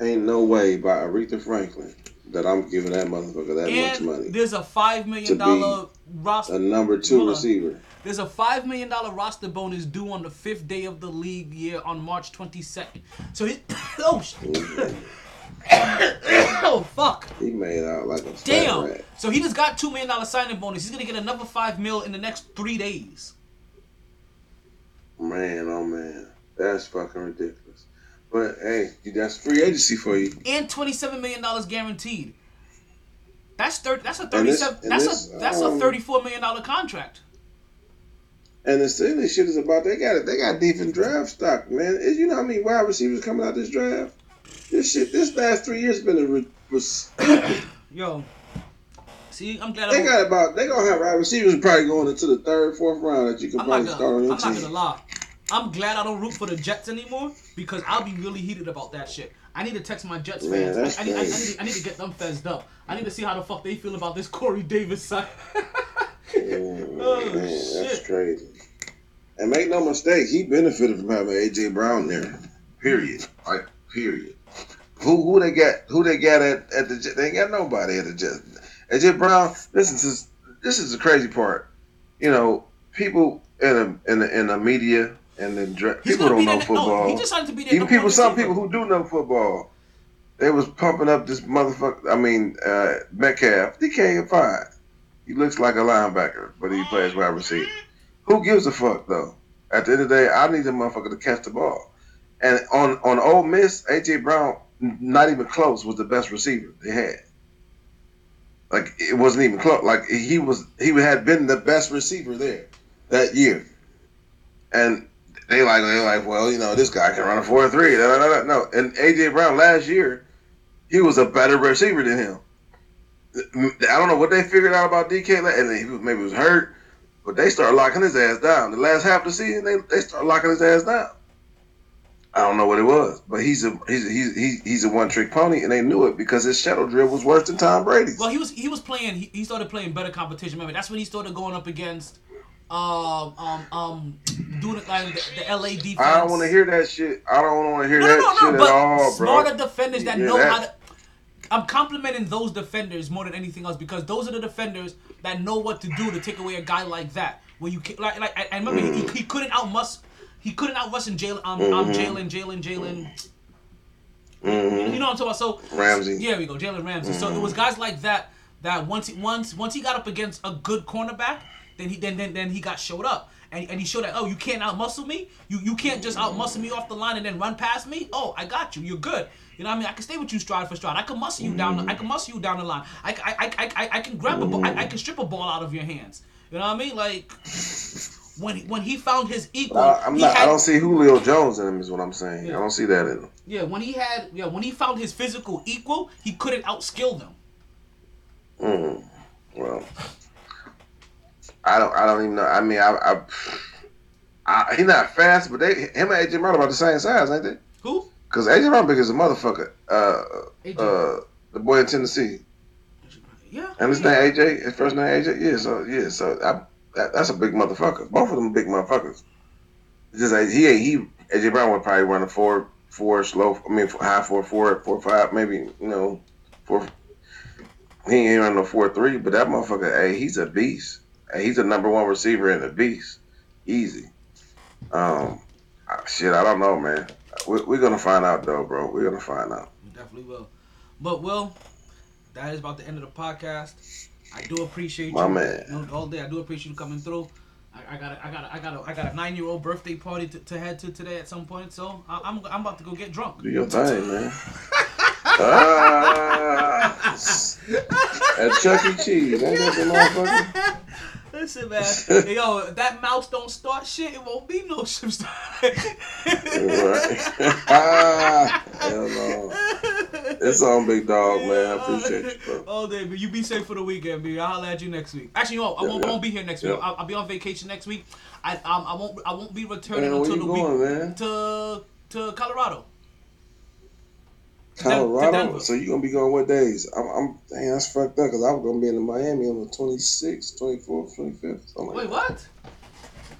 ain't no way by Aretha Franklin that I'm giving that motherfucker that much And money. there's a five million dollar roster. A number two receiver. There's a five million dollar roster bonus due on the fifth day of the league year on March twenty second. So he, oh shit, mm-hmm. oh fuck, He made out like a damn. rat. So he just got two million dollar signing bonus. He's gonna get another five mil in the next three days. Man, oh man, that's fucking ridiculous. But hey, that's free agency for you. and twenty-seven million dollars guaranteed. That's thirty. That's a thirty-seven. and that's this, a that's a um, thirty-four million dollar contract. And the silly shit is about they got it. They got defense draft stock, man. Is you know how many wide receivers coming out this draft? This shit, this last three years been a. Re- res- Yo, see, I'm glad. they I'm, got about they gonna have wide receivers probably going into the third, fourth round that you can I'm probably gonna. start on I'm your not team. gonna lie. I'm glad I don't root for the Jets anymore because I'll be really heated about that shit. I need to text my Jets Man, fans. that's I, I, need, I, need, I need to get them fezzed up. I need to see how the fuck they feel about this Corey Davis side. Yeah, oh, oh, man, that's shit. crazy. And make no mistake, he benefited from having AJ Brown there. Period. Like period. Who who they got? Who they got at, at the? Jet- They ain't got nobody at the Jets. AJ Brown. This is this is the crazy part. You know, people in the in the, in the media and then dra- people don't know football. No, he decided to be their Even people, some people who do know football, they was pumping up this motherfucker. I mean, uh, Metcalf. DK fine. He looks like a linebacker, but he plays wide receiver. Who gives a fuck though? At the end of the day, I need the motherfucker to catch the ball. And on on Ole Miss, AJ Brown, not even close, was the best receiver they had. Like it wasn't even close. Like he was, he had been the best receiver there that year. And they like they like, well, you know, this guy can run a four three. No, no, no, no. And AJ Brown last year, he was a better receiver than him. I don't know what they figured out about DK, and he maybe was hurt, but they started locking his ass down. The last half of the season, they they started locking his ass down. I don't know what it was, but he's a he's a, he's he's, he's a one trick pony, and they knew it because his shadow drill was worse than Tom Brady's. Well, he was he was playing. He, he started playing better competition. Remember, that's when he started going up against um, um, um, doing it like the, the LA defense. I don't want to hear that shit. I don't want to hear No, that no, no, shit. But at all, bro. smarter defenders that Yeah, know how to. I'm complimenting those defenders more than anything else because those are the defenders that know what to do to take away a guy like that. Where you like, like I, remember he, he couldn't out outmus, he couldn't outrush in Jalen, um, um, Jalen, Jalen, Jalen. Mhm. You know what I'm talking about? So Ramsey. Yeah, we go, Jalen Ramsey. So it was guys like that that once he once once he got up against a good cornerback, then he then then, then he got showed up. And, and he showed that oh you can't outmuscle me you you can't just outmuscle me off the line and then run past me oh I got you you're good you know what I mean I can stay with you stride for stride I can muscle you down the, I can muscle you down the line I, I, I, I, I, can grab a ball I, I can strip a ball out of your hands you know what I mean like when he, when he found his equal I, I'm not. I don't see Julio Jones in him. Is what I'm saying. Yeah. I don't see that in him. yeah when he had yeah when he found his physical equal he couldn't outskill them Mm. Well, I don't. I don't even know. I mean, I. I, I he not fast, but they him and AJ Brown about the same size, ain't they? who Because AJ Brown big as a motherfucker. Uh, AJ. uh, the boy in Tennessee, yeah and his name AJ. His first name AJ. Yeah. So yeah. So I, that, that's a big motherfucker. Both of them big motherfuckers. It's just like he he AJ Brown would probably run a four four slow. I mean high four four four five maybe you know four. He ain't running no four three, but that motherfucker, hey, he's a beast. Hey, he's a number one receiver in the beast. Easy. Um, shit, I don't know, man. We, we're gonna find out though, bro. We're gonna find out. We definitely will. But Will, that is about the end of the podcast. I do appreciate My you. man. You know, all day. I do appreciate you coming through. I, I got a, I got a, I got a, I got a nine year old birthday party to, to head to today at some point. So I, I'm I'm about to go get drunk. Do your thing, man. ah, at Chuck E. Cheese, ain't that the motherfucker? Listen, man. Hey, yo, if that mouse don't start shit, it won't be no shit start. Right. hell no. It's on, big dog, man. I appreciate you, bro. All day, but you be safe for the weekend, B. I'll holler at you next week. Actually, no. I Yeah, won't, I yeah. won't be here next week. I'll, I'll be on vacation next week. I um, I won't I won't be returning Man, until the going, week man? to to Colorado. Colorado. So you gonna be going what days? I'm, I'm dang, that's fucked up because I was gonna be in Miami on the 26th, 24th, 25th. Something like Wait, what?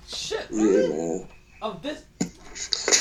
Shit. Yeah, man. Of this?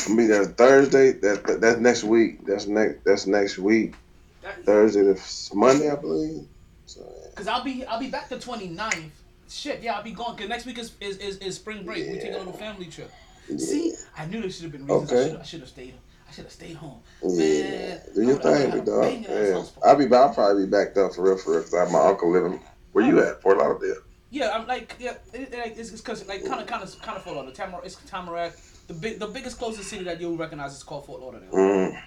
I mean, that's Thursday. That, that that's next week. That's next. That's next week. That, Thursday to Monday, I believe. So Cause I'll be I'll be back the 29th. Shit, yeah, I'll be gone. Cause next week is is, is, is spring break. We take a little family trip. See, I knew there should have been reasons. Okay. I should have stayed. I should have stayed home. yeah, do your thing, big dog. bang in that Yeah. I'll be. back- I'll probably be backed up for real, for real. Cause I have my uncle living. Where you at? Fort Lauderdale. Yeah, I'm like yeah, it, it, it's because like kind of kind of kind of Fort Lauderdale. Tamar, it's Tamarac. The big the biggest closest city that you'll recognize is called Fort Lauderdale. Mm.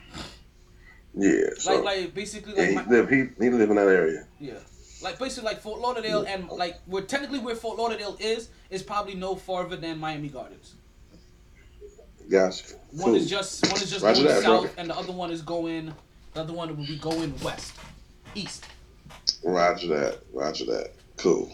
Yeah. So Like like basically yeah, he my, live. He he live in that area. yeah. Like basically like Fort Lauderdale and like where technically where Fort Lauderdale is is probably no farther than Miami Gardens. Gotcha. One Cool. is just one is just Roger going that, south, brother. and the other one is going. The other one will be going west, east. Roger that. Roger that. Cool.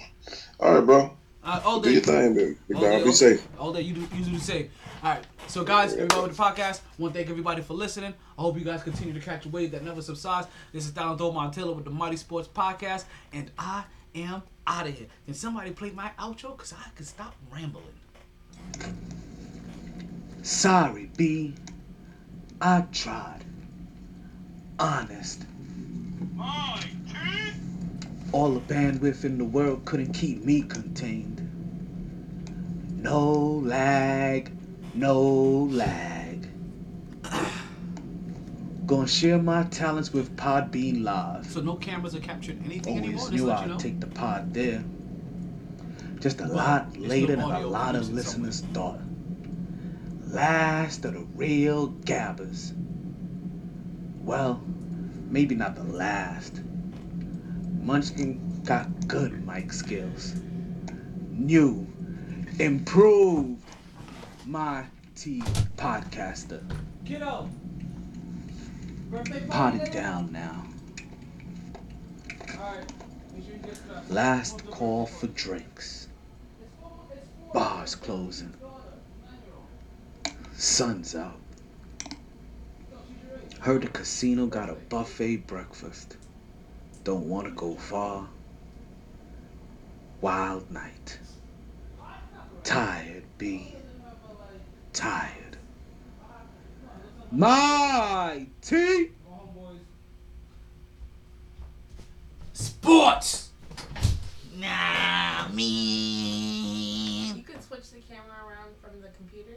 All right, bro. Uh, all Do day. your thing, big all day, Be safe. All day, you do you do the same. All right. So guys, here we go with the podcast. Want to thank everybody for listening. I hope you guys continue to catch a wave that never subsides. This is Donald Montilla with the MyT Sports Podcast, and I am out of here. Can somebody play my outro? Cause I can stop rambling. Sorry, B. I tried. Honest. All the bandwidth in the world couldn't keep me contained. No lag, no lag. Gonna share my talents with Podbean Live. So no cameras are capturing anything oh, anymore. Always Just knew I'd you know. take the pod there. Just a lot There's no later than a lot of listeners thought. Last of the real gabbers. Well, maybe not the last. Munchkin got good mic skills. New, improved, my T podcaster. Kiddo. Birthday Pot it down now. All right. Sure you get strapped. Last call for drinks. Bars closing. Sun's out. Heard the casino got a buffet breakfast. Don't want to go far. Wild night. Tired, B. Tired. My T. Sports. Nah, me. You could switch the camera around from the computer.